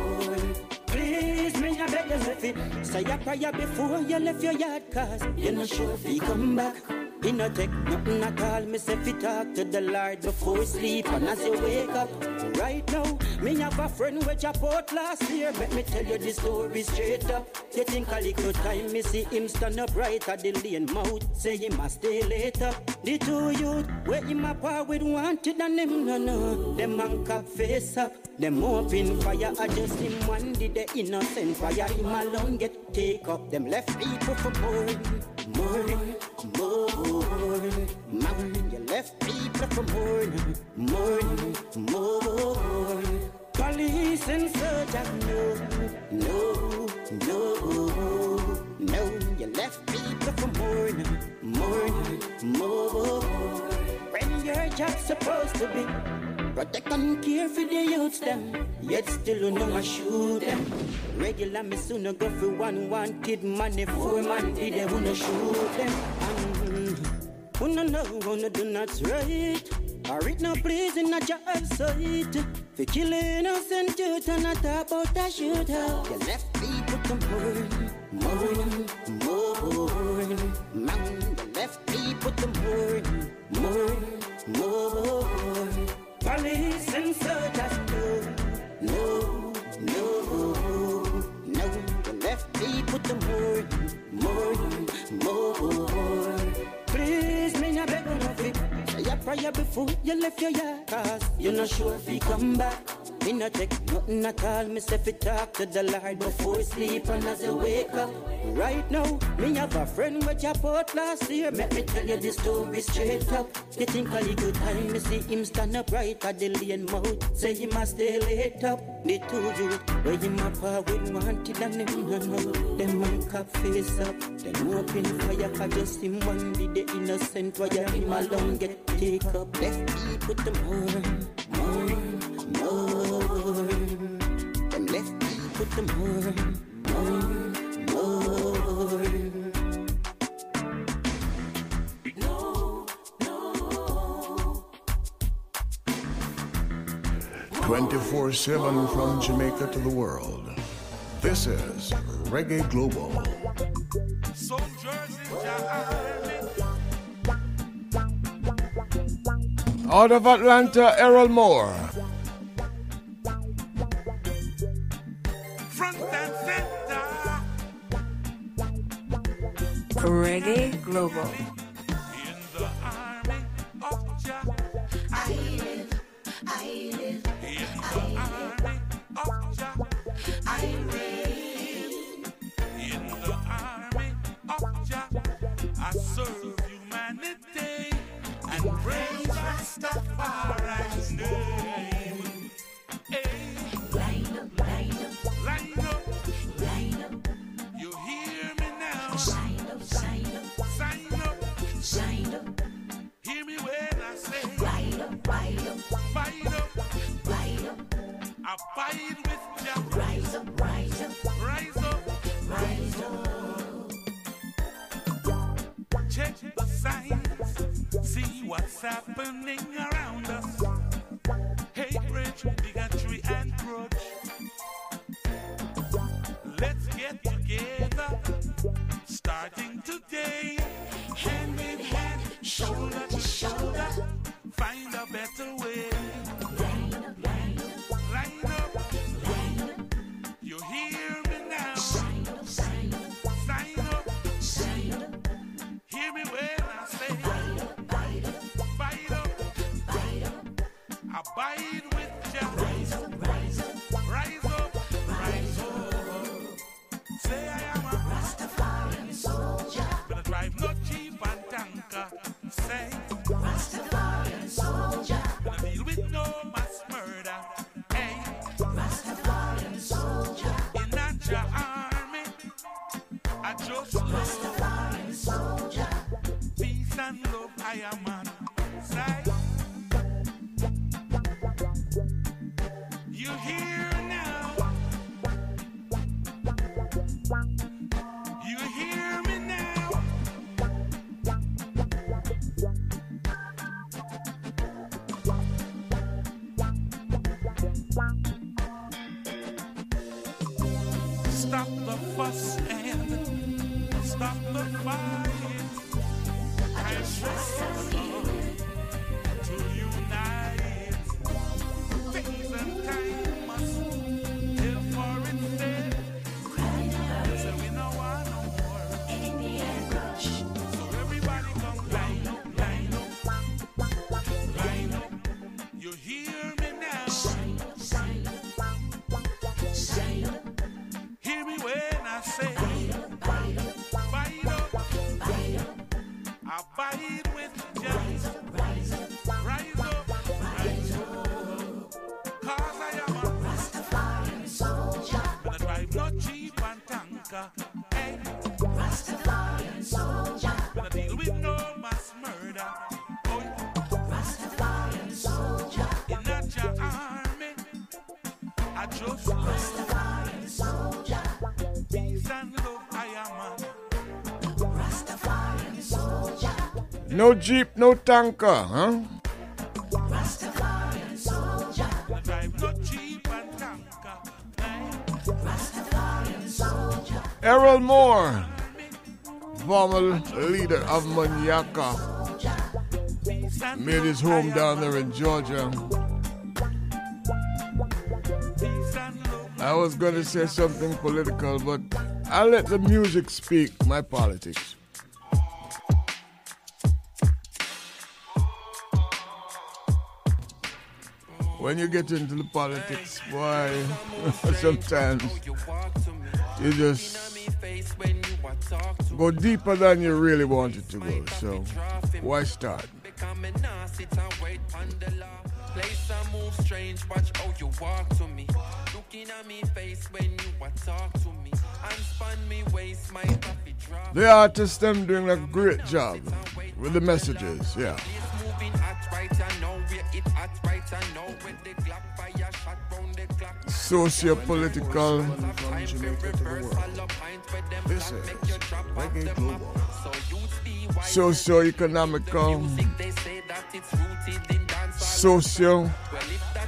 Please, me, I beg you. Say a prayer before you left your yard, cause you're not sure if you come back. He no take nothing at all. Me say fi talk to the Lord before sleep and as you wake up. Right now, me have a friend which I bought last year. Let me tell you the story straight up. You think a little time me see him stand up right at the lane mouth. Say he must stay later. The two youth where him a par with wanted and him no no. Them man cap face up. Them open fire. I just him one did the innocent fire. Him alone get take up. Them left people for more, more, more. Mourn, you left people for mourn, mourn, mourn. Police and soldiers, no, no, no, no. You left people for mourn, mourn, mourn. When supposed to be protect and care for the youths them, yet still you know I shoot them. Regular me sooner go for one wanted money, four man did they wanna shoot them. And who no know, who no do not right. Or it no please in a job site. For killing innocent youth and not about a shootout. You left people to mourn, mourn, mourn. Man, you left people to mourn, mourn, mourn. Police and soldiers, no, no, no, no. You left people to mourn, mourn, mourn. Please, me a beg you no fit. Say a prayer before you left your yard, cause you're not sure if you come back. Me not take nothing at all. Me say fi talk to the Lord before sleep and as you wake up. Right now, me have a friend with your out last year. Let me tell you this story straight up. You think a little time, me see him stand up right at the lane mouth. Say he must stay late up. The two youth, where him a power with wanted and them no know. Them man cap face up. Them open fire for just him one be the innocent. Why him alone get take up. Left feet put them more, left feet put them more, more, more. 24 7 from Jamaica to the world. This is Reggae Global. Out of Atlanta, Errol Moore. Reggae Global. I serve humanity and praise Rastafari's Abide with Jah. Rise up, rise up, rise up, rise up. Check the signs, see what's happening around us. Hatred, bigotry, and grudge. Let's get together, starting today. Hand in hand, shoulder to shoulder, find a better way. I am man. Jeep, no tanker, huh? Rastafarian soldier. Errol Moore, former leader of Manyaka, made his home down there in Georgia. I was going to say something political, but I'll let the music speak my politics. When you get into the politics, boy, sometimes you just go deeper than you really wanted to go. So, why start? Place I move strange, watch how you walk to me. Looking at me face when you talk to me. The artists them doing a great job with the messages. Yeah. Moving hot right, know where it hot right, know where the Glock fire shot round the clock. Socio-political. From Jamaica to the world. This is Reggae Global. socio-economical, socio,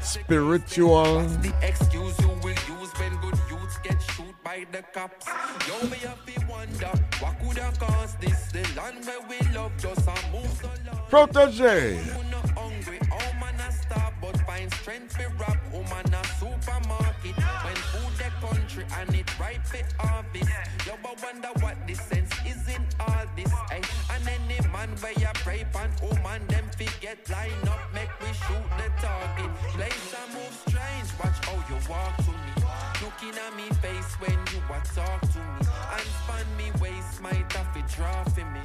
spiritual, shoot by the cops. Yo, me have to wonder what could have caused this. The land where we love just a move so long. protege. hungry, oh man a star, but find strength to rap, oh man a supermarket. When food the country and it ripe for harvest. Yo, but wonder what the sense is in all this. Ay. And any man where you pray pan, oh man, them forget line up, make we shoot the target. Place a move strange, watch how you walk to me. Looking at me face when you a talk to me. And span me waist, might have to draw for me.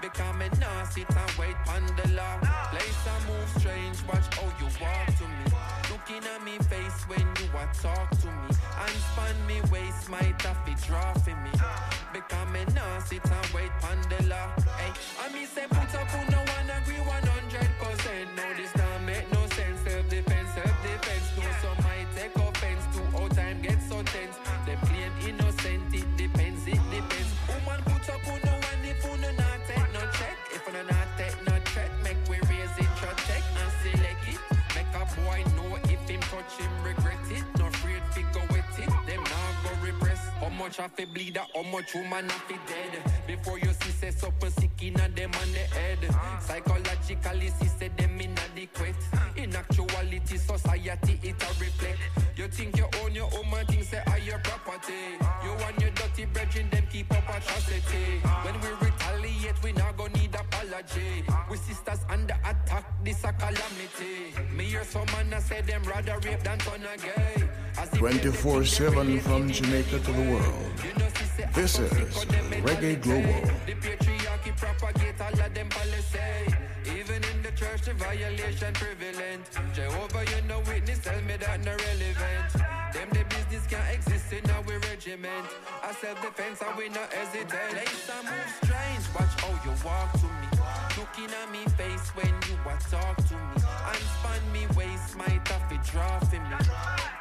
Become a sit and wait on. Place a move strange, watch how you walk to me. Looking at me face when you a talk to me. And span me waist, might have to draw for me. Become a sit and wait on. Hey, I me say put up on no much have to bleed out, how much woman I to dead. Before you see say something sick in a them on the head. Psychologically, see say them inadequate. In actuality, society it a reflect. You think you own your own man, think say are your property. You and your dirty brethren, them keep up atrocity. When we retaliate, we not gonna need apology. We sisters under attack, this a calamity. Me hear some man a say them rather rape than turn a gay. As if 24 7 from Jamaica to the world. This is Reggae Global. Even in the church, the violation prevalent. Jehovah, you know witness, tell me that no relevant. Them the business can't exist in our regiment. I self-defense and we not hesitate. Place and move strange, watch how you walk to me. Looking at me face when you a talk to me. And span me waist, have to draw for me.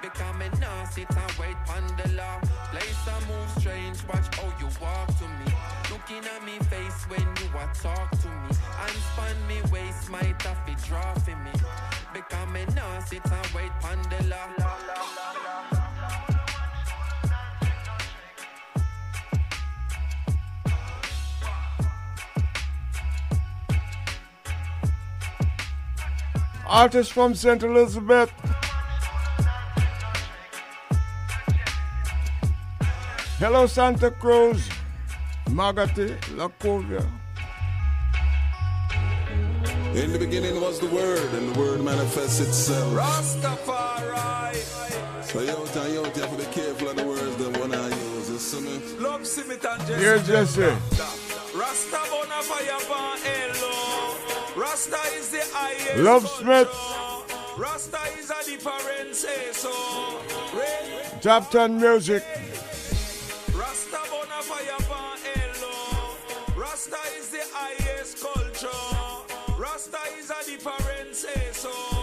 Become a sit and wait on the law. Place move strange, watch how you walk to me. Looking at me face when you a talk to me. And span me waist, have to draw for me. Become a nah sit and wait law. Artist from St. Elizabeth. Hello, Santa Cruz, Maggotty, Lacovia. In the beginning was the Word, and the Word manifests itself. Rastafari. So yo, time, yo, you have to be careful of the words that one I use. You see me? Love Simit and Jesse. Here's Jesse. Rasta bona fire pan hello. Rasta is the highest. Love Smith. Rasta is a different say so. Top 10 music. Rasta bona fire pan hello. Rasta is the highest culture. Rasta is a different say so.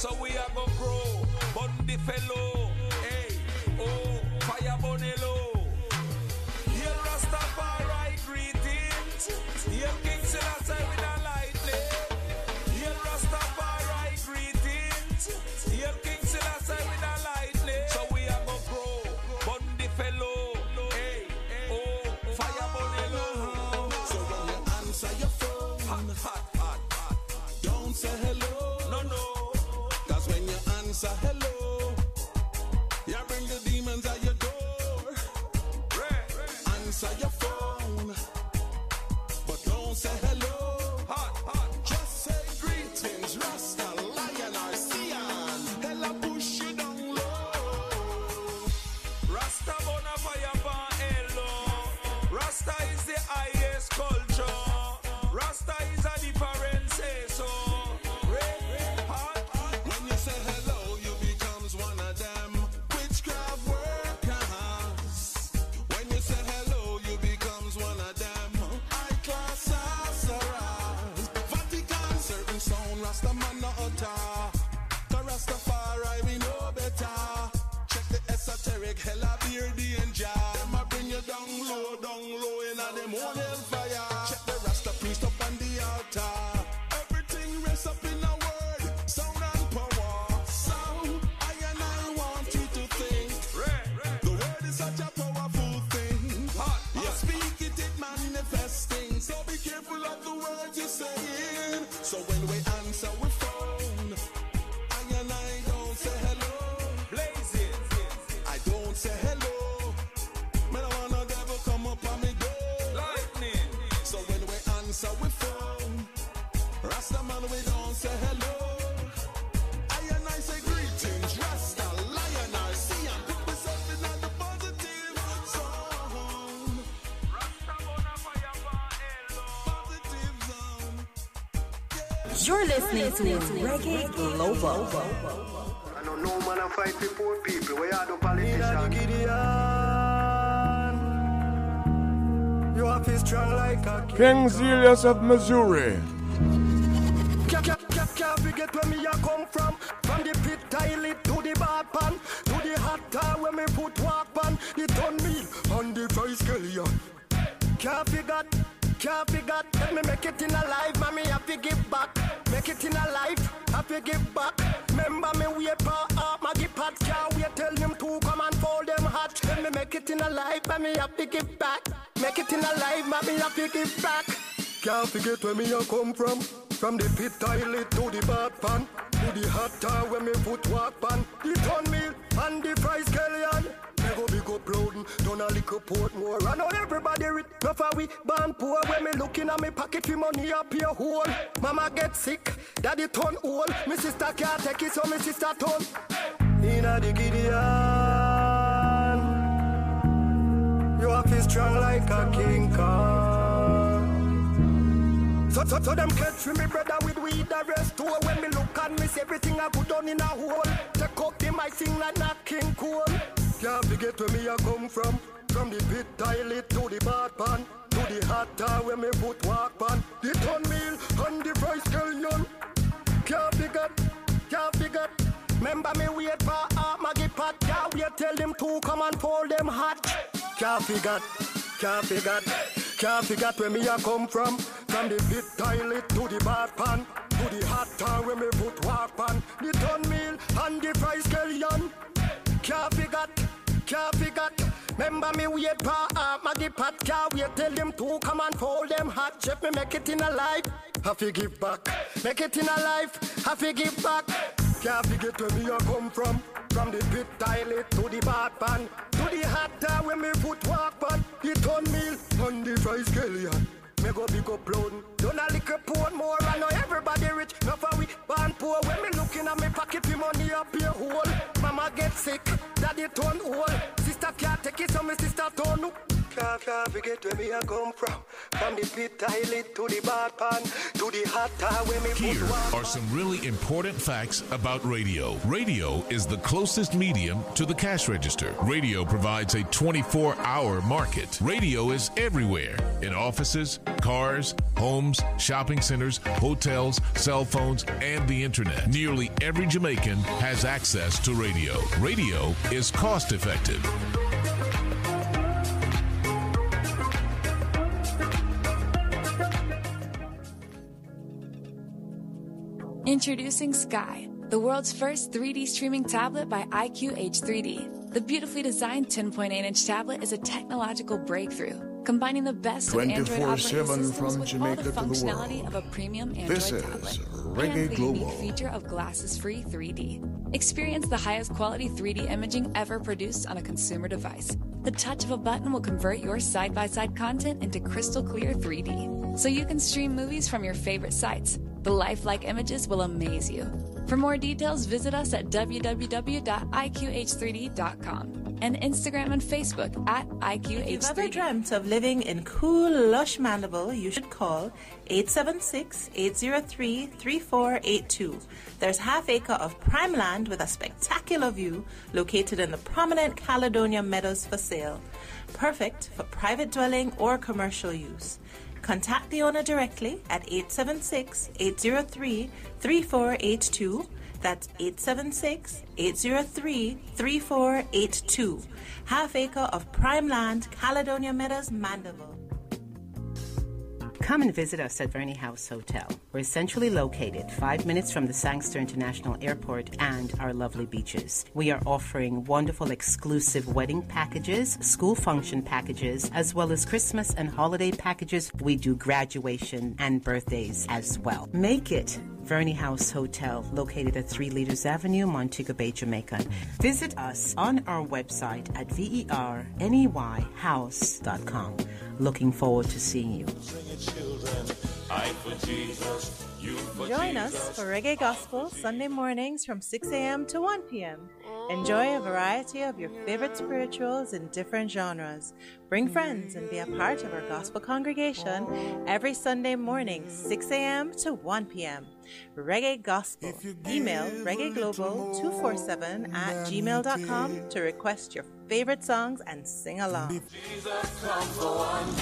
So we are gonna grow, Bundy fellow. You're listening to Reggae Global. I know no man poor people. We are politicians. King Zealous of Missouri. forget where me I come from. From the pit toilet to the bad pan. figure, can't figure where me a come from. From the pit toilet to the bath pan, to the hot town where me put walk pan. The ton meal and the fry scallion, can't figure, can't figure. Remember me uh, wait pa up Maggie pot car wait tell them to come and fold them hot chef me make it in a life have to give back make it in a life have to give back can't forget where me a come from from the pit toilet to the bath pan to the hot tar where me put walk price Kellyan. Me go big up loan. Done a little porn more. I know everybody rich. Not for we born poor. When me looking at me pocket, the money up here whole. Mama get sick, daddy turn old forget where me I come from. From the pit toilet to the bar pan to the hot tub where me Here are some really important facts about radio. Radio is the closest medium to the cash register. Radio provides a 24 hour market. Radio is everywhere in offices, cars, homes, shopping centers, hotels, cell phones, and the internet. Nearly every Jamaican has access to radio. Radio is cost effective. Introducing Sky, the world's first 3D streaming tablet by IQH 3D. The beautifully designed 10.8 inch tablet is a technological breakthrough, combining the best of Android operating systems from with Jamaica all the the functionality world. of a premium Android This is tablet. Reggae and the Global. unique feature of glasses-free 3D. Experience the highest quality 3D imaging ever produced on a consumer device. The touch of a button will convert your side-by-side content into crystal clear 3D, so you can stream movies from your favorite sites. The lifelike images will amaze you. For more details, visit us at www.iqh3d.com and Instagram and Facebook at IQH3D. If you've ever IQH3D. dreamt of living in cool, lush Mandeville, you should call 876-803-3482. There's half acre of prime land with a spectacular view located in the prominent Caledonia Meadows for sale. Perfect for private dwelling or commercial use. Contact the owner directly at 876-803-3482. That's 876-803-3482. Half acre of prime land, Caledonia Meadows, Mandeville. Come and visit us at Verney House Hotel. We're centrally located, five minutes from the Sangster International Airport and our lovely beaches. We are offering wonderful exclusive wedding packages, school function packages, as well as Christmas and holiday packages. We do graduation and birthdays as well. Make it Verney House Hotel, located at 3 Leaders Avenue, Montego Bay, Jamaica. Visit us on our website at verneyhouse.com. Looking forward to seeing you. Join us for Reggae Gospel Sunday mornings from 6 a.m. to 1 p.m. Enjoy a variety of your favorite spirituals in different genres. Bring friends and be a part of our gospel congregation every Sunday morning, 6 a.m. to 1 p.m. Reggae Gospel. Email reggaeglobal247 at gmail.com to request your favorite songs and sing along.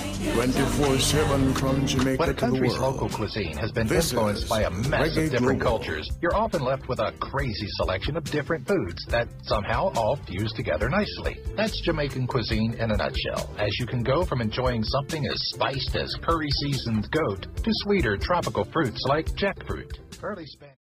24-7 from Jamaica When a to the country's world. local cuisine has been This influenced by a mess of different Global. cultures, you're often left with a crazy selection of different foods that somehow all fuse together nicely. That's Jamaican cuisine in a nutshell, as you can go from enjoying something as spiced as curry seasoned goat to sweeter tropical fruits like jackfruit. Early Spanish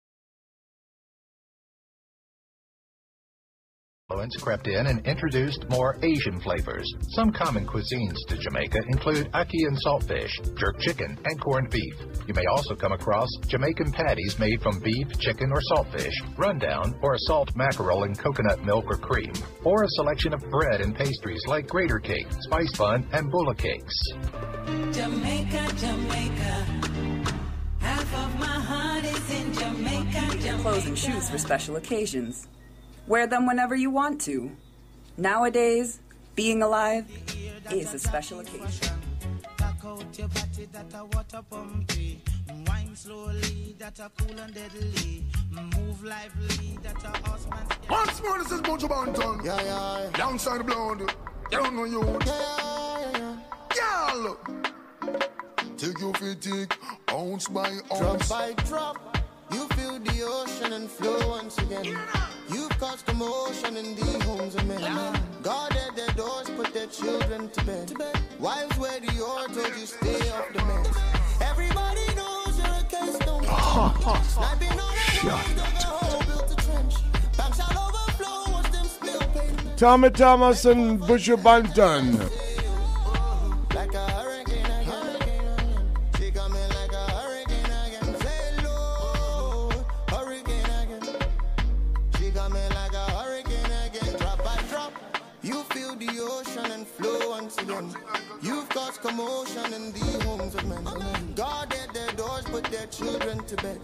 influence crept in and introduced more Asian flavors. Some common cuisines to Jamaica include ackee and saltfish, jerk chicken, and corned beef. You may also come across Jamaican patties made from beef, chicken, or saltfish, rundown, or a salt mackerel in coconut milk or cream, or a selection of bread and pastries like grater cake, spice bun, and bulla cakes. Jamaica, Jamaica. Half of my heart is in Jamaica, Jamaica. Clothes and shoes for special occasions. Wear them whenever you want to. Nowadays, being alive is a special occasion. Back out your body that a water pumpy. Wine slowly that a cool and deadly. Move lively that a horseman. Once more, this is Buju Banton. Yeah, yeah, yeah. Alongside the blonde. You don't know you. Yeah, yeah, yeah. Girl. Take your fatigue, ounce by ounce. Drop by drop, you feel the ocean and flow once again. You've caused commotion in the homes of men. Guarded their doors, put their children to bed. Wives wear the oar, told you stay off the meds. Everybody knows you're a case, don't Sniping on the walls, dug a hole, You've caused commotion in the homes of men. Guarded their doors, put their children to bed.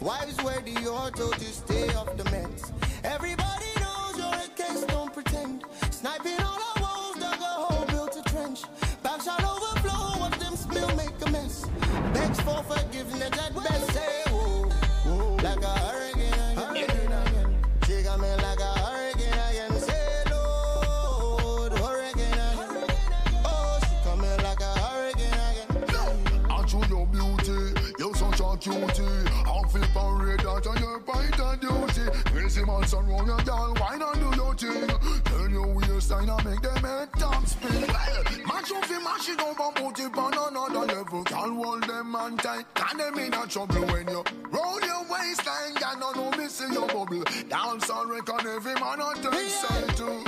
Wives wear the auto to stay off the meds. Everybody knows you're a case, don't pretend. Sniping all our walls, dug a hole, built a trench. Back shall overflow, watch them spill, make a mess. Begs for forgiveness at best, say, whoa, whoa, like a hurricane. duty. I'm flip and radar on your point of duty. Crazy man roll your girl, why not do your thing? Turn your waistline and make them head top spin. Well, match up the mash it up and put it on another level. Can't hold them on tight, can them in a trouble when you roll your waistline. Got no no missing your bubble. Dance on record, every man on turn side too.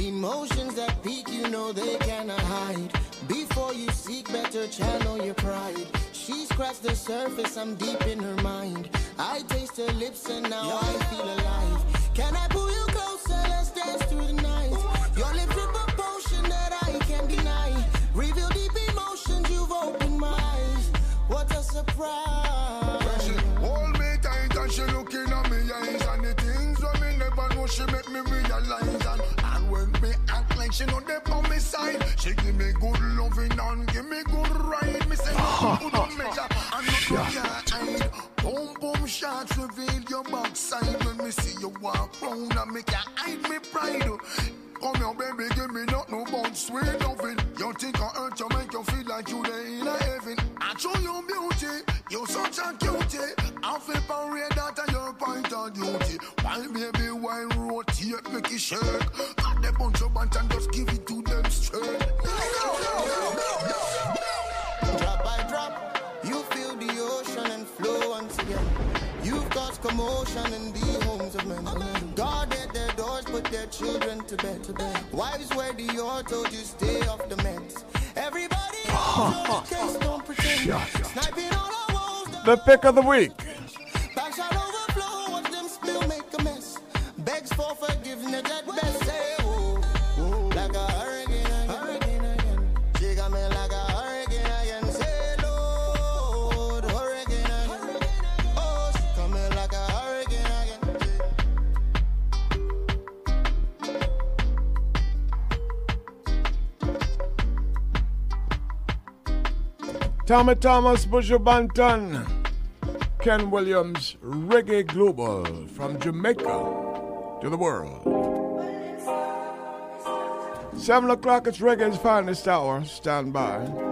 Emotions that peak, you know they cannot hide. Before you seek better, channel your pride. She scratched the surface, I'm deep in her mind. I taste her lips and now I feel alive. Can I pull you closer? Let's dance through the night. Your lips drip a potion that I can't deny. Reveal deep emotions, you've opened my eyes. What a surprise. She hold me tight and she looking at me eyes and the things when me never know she make me realize like she know they on me side. She give me good loving and give me good ride. Me say good on measure? And not can't hide. Boom boom shots reveal your backside. When me see you walk round and me can't hide me pride. Come here, baby, give me not no but sweet loving. You think I hurt you, make you feel like you there in a heaven. I show you beauty, you such a cutie. I feel parade that are your point of duty. Why, baby, why rotate, make it shake? Got the bunch of bunch and just give it to them straight. Drop by drop, you feel the ocean and flow once again. You've caused commotion in the homes of men. Guarded their doors, put their children to bed. To bed. Wives wear the or told you stay off the meds. Everybody else, case, don't pretend. Sniping all our walls, The pick of the week. For forgiveness best. Tommy Thomas, Buju Banton, Ken Williams, Reggae Global from Jamaica to the world. Seven o'clock, it's Reggae's finest hour. Stand by.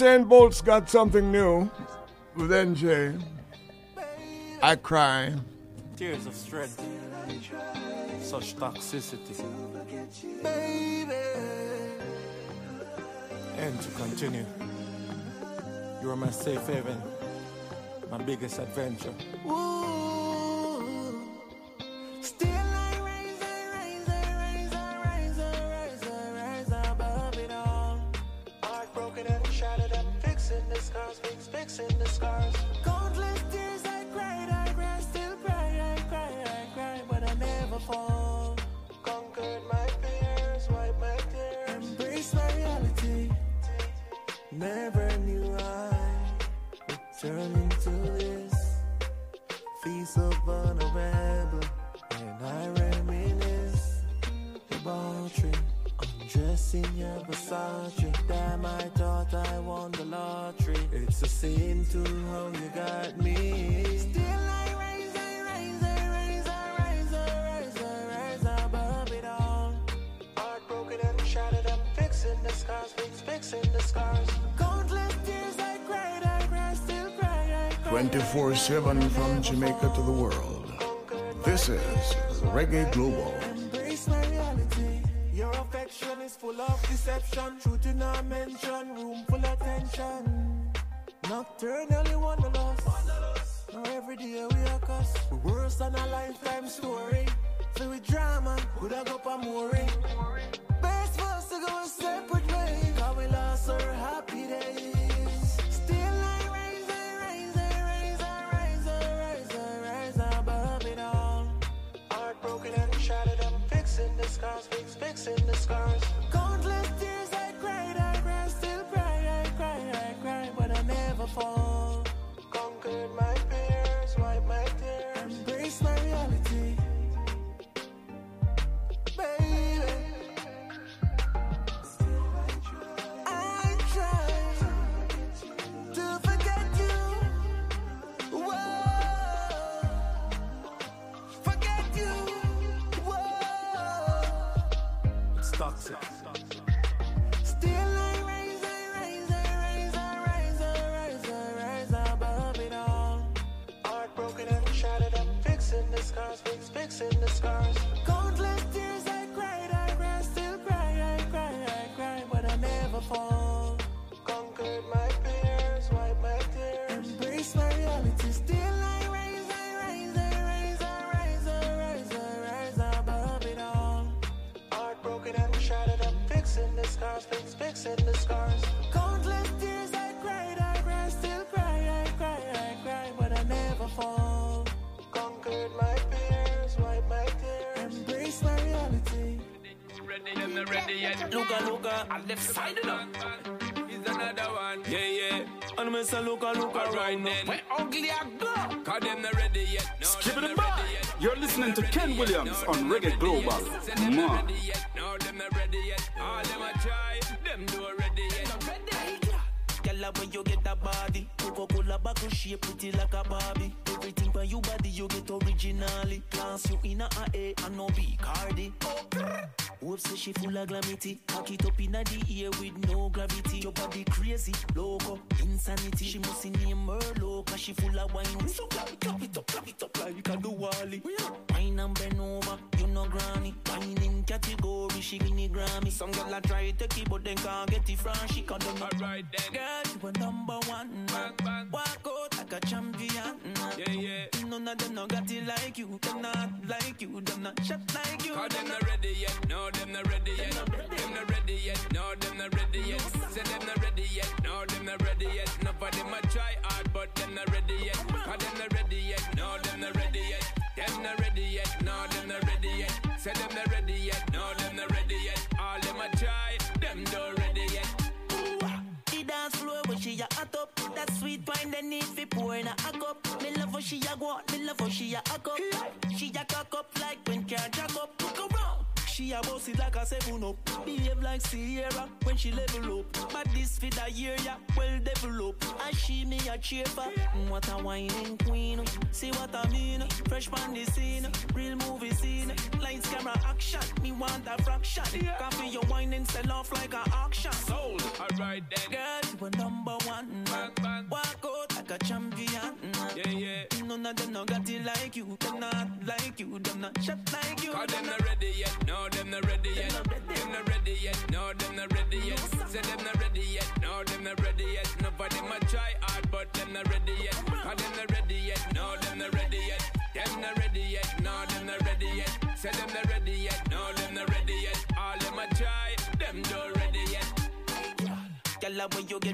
Usain Bolt's got something new with NJ. I cry. Tears of strength. Such toxicity. And to continue, you are my safe haven, my biggest adventure. Ooh. driven from Jamaica to the world. This is Reggae Global. look a look a. I left side it up. Another one. Yeah, yeah. And me say look a look a right then. Where ugly I go? Cause them not ready yet. No, Skip it back. You're listening to Ken Williams on Reggae Global. Come on.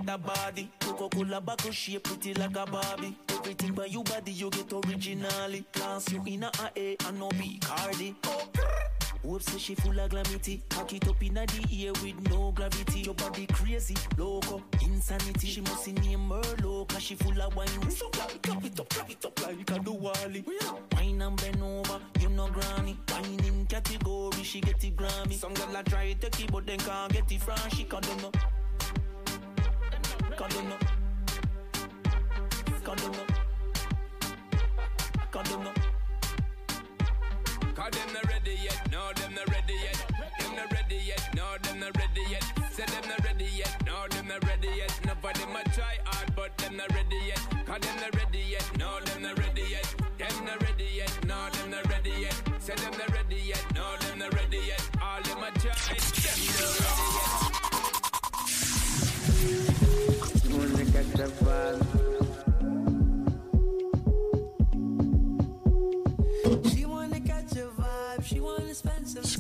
that body. Coca-Cola bottle shape pretty like a Barbie. Everything by you body you get originally. Class you in a A and no B Cardi. Whoops, say she full of glamity. Cock it up in a the air with no gravity. Your body crazy, loco, insanity. She must see name Merlot, cause she full of wine. So clap, clap it up, clap it up like a Duwali. Wine and bend over, you know granny. Wine in category, she get it Grammy. Some girl a try to keep, but then can't get it from she can't do no. Cause them not ready yet, no, them not ready yet. Them not ready yet, no, them not ready yet. Say them not ready yet, no, them not ready yet. Enough of them a try hard, but them not ready yet. Cause them not ready yet.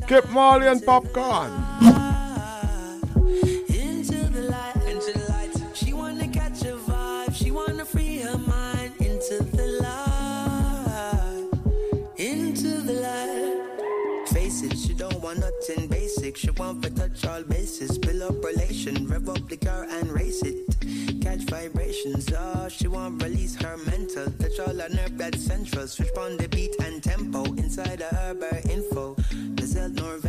Skip Marley and Popcaan. nothing basic. She want to touch all bases. Build up relation, rev up the car and race it. Catch vibrations, oh, she want release her mental. Touch all her nerve that's central. Switch on the beat and tempo. Inside of her, her info alone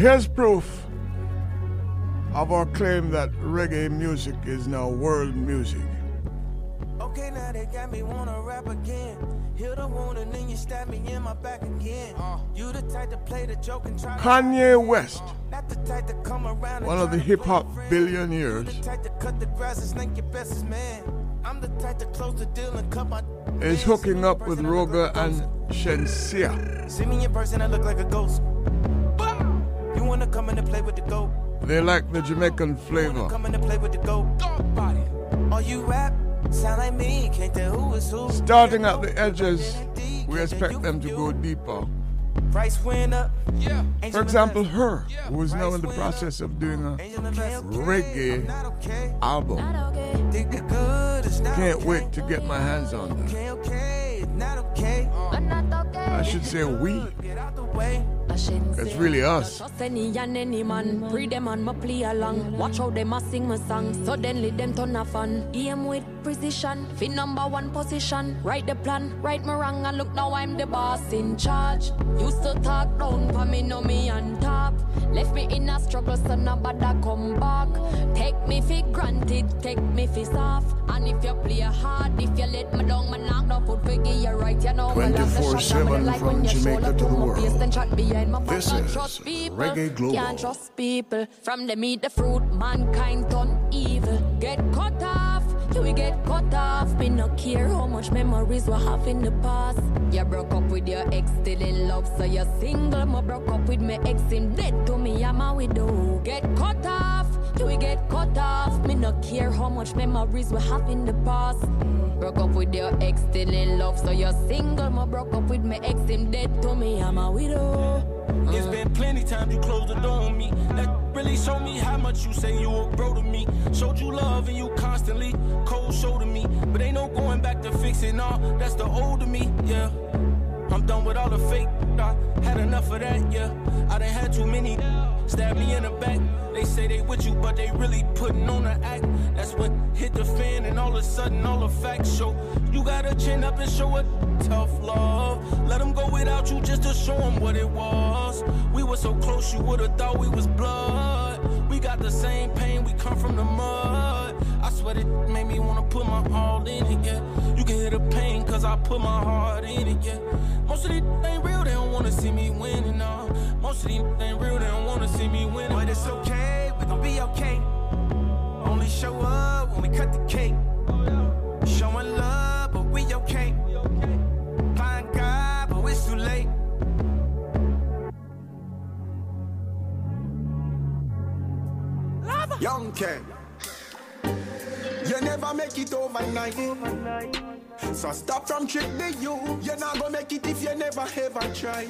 Here's proof of our claim that reggae music is now world music. Okay, now they got me wanna rap again. Heal the wound and then you stab me in my back again. Uh. You the type to play the joke and try Kanye West, Not the type to come around one of the hip hop billionaires, the type to cut the grass and snake your bestest man. I'm the type to close the deal and cut my is hooking up with Roger and Shenseea. See me in person, I look like a ghost. You wanna come in and play with the goat? They like the Jamaican flavor. Come in and play with the goat. Are you rap? Sound like me, can't tell who is who. Starting at the edges, we expect them to go deeper. Price went up. Yeah. For example, her, who is now in the process of doing a reggae album. Can't wait to get my hands on that. I should say we. It's really us. Trust any and any man. Pre them and my play along. Watch how them a sing my song. Suddenly them turn a fun. Aim with precision. Fit number one position. Write the plan, right my wrong, and look now I'm the boss in charge. Used to talk down for me, know me on top. Left me in a struggle, so nobody come back. Take me for granted, take me for soft. And if you play hard, if you let me down, man, knock no give you right. You know, 24/7 from Jamaica to the world. Then shot behind my back, This is trust people. Reggae Global. Can't trust people. From them eat the fruit, mankind evil. Get cut you will get cut off. Me no care how much memories we have in the past. You broke up with your ex, still in love, so you're single. Me broke up with my ex, him dead to me, I'm a widow. Get cut off, you will get cut off. Me no care how much memories we have in the past. Broke up with your ex, still in love, so you're single. Me broke up with my ex, him dead to me, I'm a widow. It's been plenty times you closed the door on me. That really showed me how much you say you a bro to me. Showed you love and you constantly cold shoulder me. But ain't no going back to fixing all. That's the old of me, yeah. I'm done with all the fake. I had enough of that, yeah. I done had too many stab me in the back. They say they with you, but they really putting on the act. That's what hit the fan, and all of a sudden, all the facts show. You gotta chin up and show a tough love. Let them go without you just to show them what it was. We were so close, you would've thought we was blood. We got the same pain, we come from the mud. I swear it made me wanna put my all in it, yeah. You can hear the pain, cause I put my heart in it, yeah. Most of these ain't real, they don't wanna see me winning, no. Most of these ain't real, they don't wanna see me winning. But it's okay, we gon' be okay. Only show up when we cut the cake. Showing love, but we okay. Find God, but it's too late. Young Ken. You never make it overnight. So stop from trick the you. You're not gonna make it if you never ever try.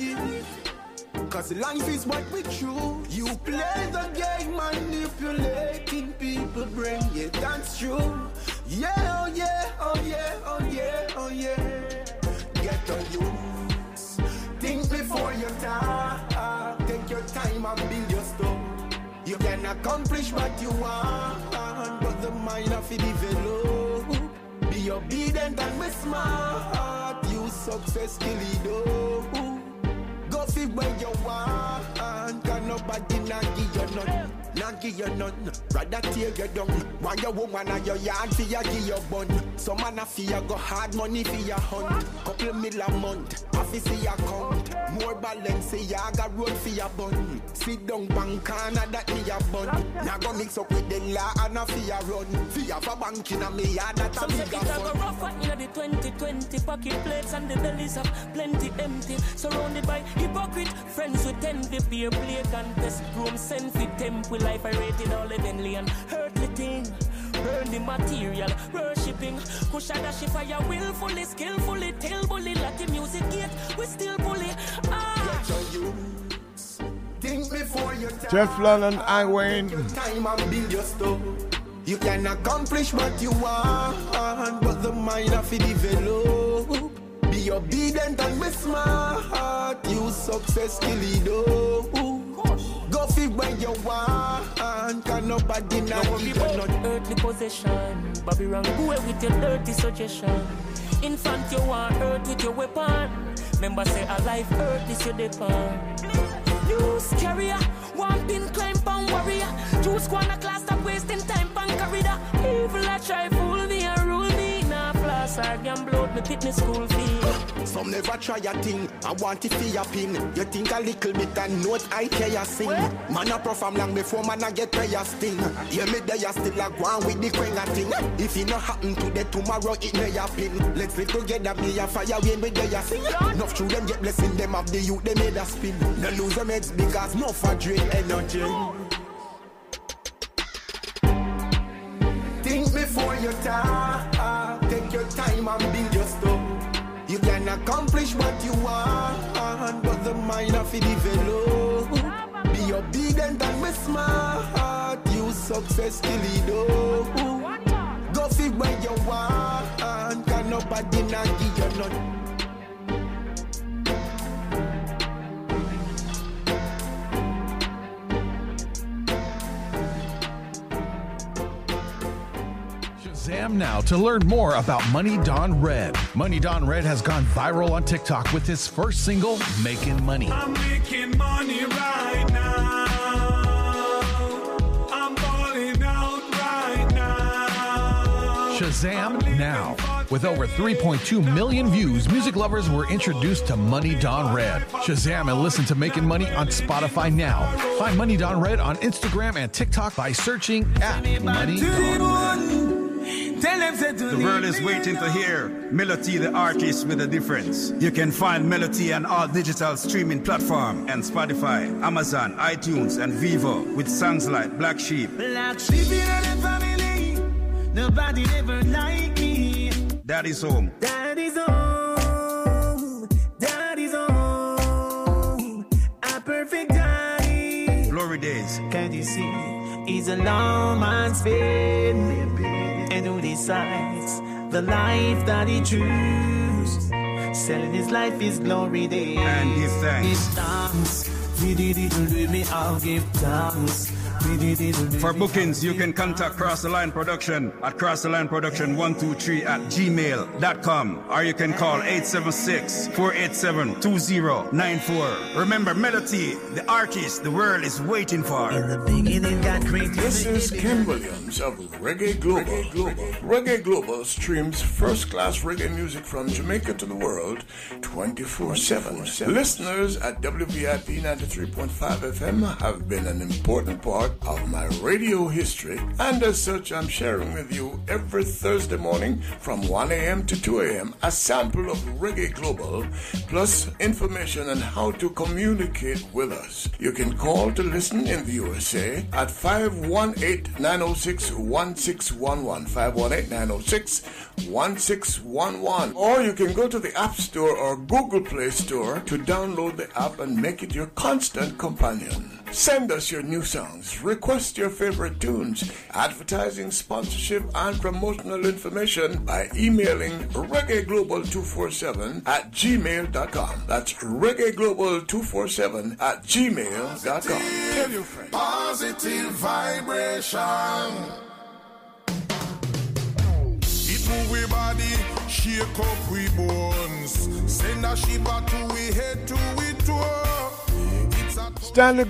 Cause life is what we choose. You play the game manipulating people brain. Yeah, that's true. Yeah, oh yeah, oh yeah, oh yeah, oh yeah. Get on you. Think before you die. Take your time and build your stuff. You can accomplish what you want, but the mind of it develop. Be obedient and be smart. You success till it do. Go see where you want, cause nobody not give you none. Not give you none. Rather tear you down. Why your woman and your yard for you give your bun. Some man a fear go hard money for your hunt. Couple mil a month, half is your account. More balance, ya got road for your bun. Sit down bank corner that me a bun. Now go mix up with the law and a fear run. Fear for bank in a me yard that a Some say bigger it a go fun. rough at the 2020 Pocket plates and the bellies of plenty empty Surrounded by hypocrite friends with envy Beer play contest, room send for temple Life I rated all heavenly and earthly thing Burn the material, worshipping Push a dash fire willfully, skillfully Tell bully like the music gate, we still bully Ah. Think before you die. Teflon and I Wayne. time and build your stuff. You can accomplish what you want, but the mind of it develop. Be Be obedient and be smart. You success kill it. Go fit when you want. Can nobody not Don't worry about nothing. earthly possession. Babylon, go away with your dirty suggestion. Infant, you want earth with your weapon. Member say a life earth is your depend. News carrier, one pin climb pan warrior. Juice squanner class stop wasting time pan corridor. Evil I try fool me me. I gamble out me pit me school fee. Some never try a thing. I want it for your pin. You think a little bit and note I care you sing. Man a perform long before man a get prayer sting. Yeah, me there you still a go on with the quenga thing. If it not happen today, tomorrow it may happen. Let's live together, me a fire when me there you sing. Enough through them get blessing them of the youth they made a spin. No lose them heads because no for drain energy. Think before you talk. And build your stuff. You can accomplish what you want, but the mind of it develop. Be obedient and be smart. You success kill it oh. Go fit where you want. Can nobody not give you nothing. Shazam now to learn more about Money Don Red. Money Don Red has gone viral on TikTok with his first single, Making Money. I'm making money right now. I'm balling out right now. Shazam now. With over 3.2 million views, music lovers were introduced to Money Don Red. Shazam and listen to Making Money on Spotify now. Find Money Don Red on Instagram and TikTok by searching at Money Don Red. The world is waiting to hear Melody, the artist with a difference. You can find Melody on all digital streaming platform and Spotify, Amazon, iTunes, and Vivo with songs like Black Sheep, Black sheep in the family. Nobody ever like me. Daddy's Home, Daddy's home. Daddy's home. A perfect daddy. Glory Days, Can you see? He's a long man's. And who decides the life that he chooses? Selling his life is glory days. And give thanks. Give thanks. He did it to me, I'll give thanks. We did it to For bookings, you can contact Cross the Line Production at Cross the Line Production 123 at gmail.com or you can call 876 487 2094. Remember, Melody, the artist the world is waiting for. In the beginning, God created This is Ken Williams of Reggae Global. Reggae Global streams first class reggae music from Jamaica to the world 24 7. Listeners at WVIP 93.5 FM have been an important part of my radio history, and as such, I'm sharing with you every Thursday morning from 1 a.m. to 2 a.m. a sample of Reggae Global plus information on how to communicate with us. You can call to listen in the USA at 518 906 1611. 518 906 1611. Or you can go to the App Store or Google Play Store to download the app and make it your constant companion. Send us your new songs, request your favorite tunes, advertising, sponsorship, and promotional information by emailing reggaeglobal247 at gmail.com. That's reggaeglobal247 at gmail.com. Tell your friends. Positive vibration. Move we body, shake up we bones. Send a shiver to we head to we toe.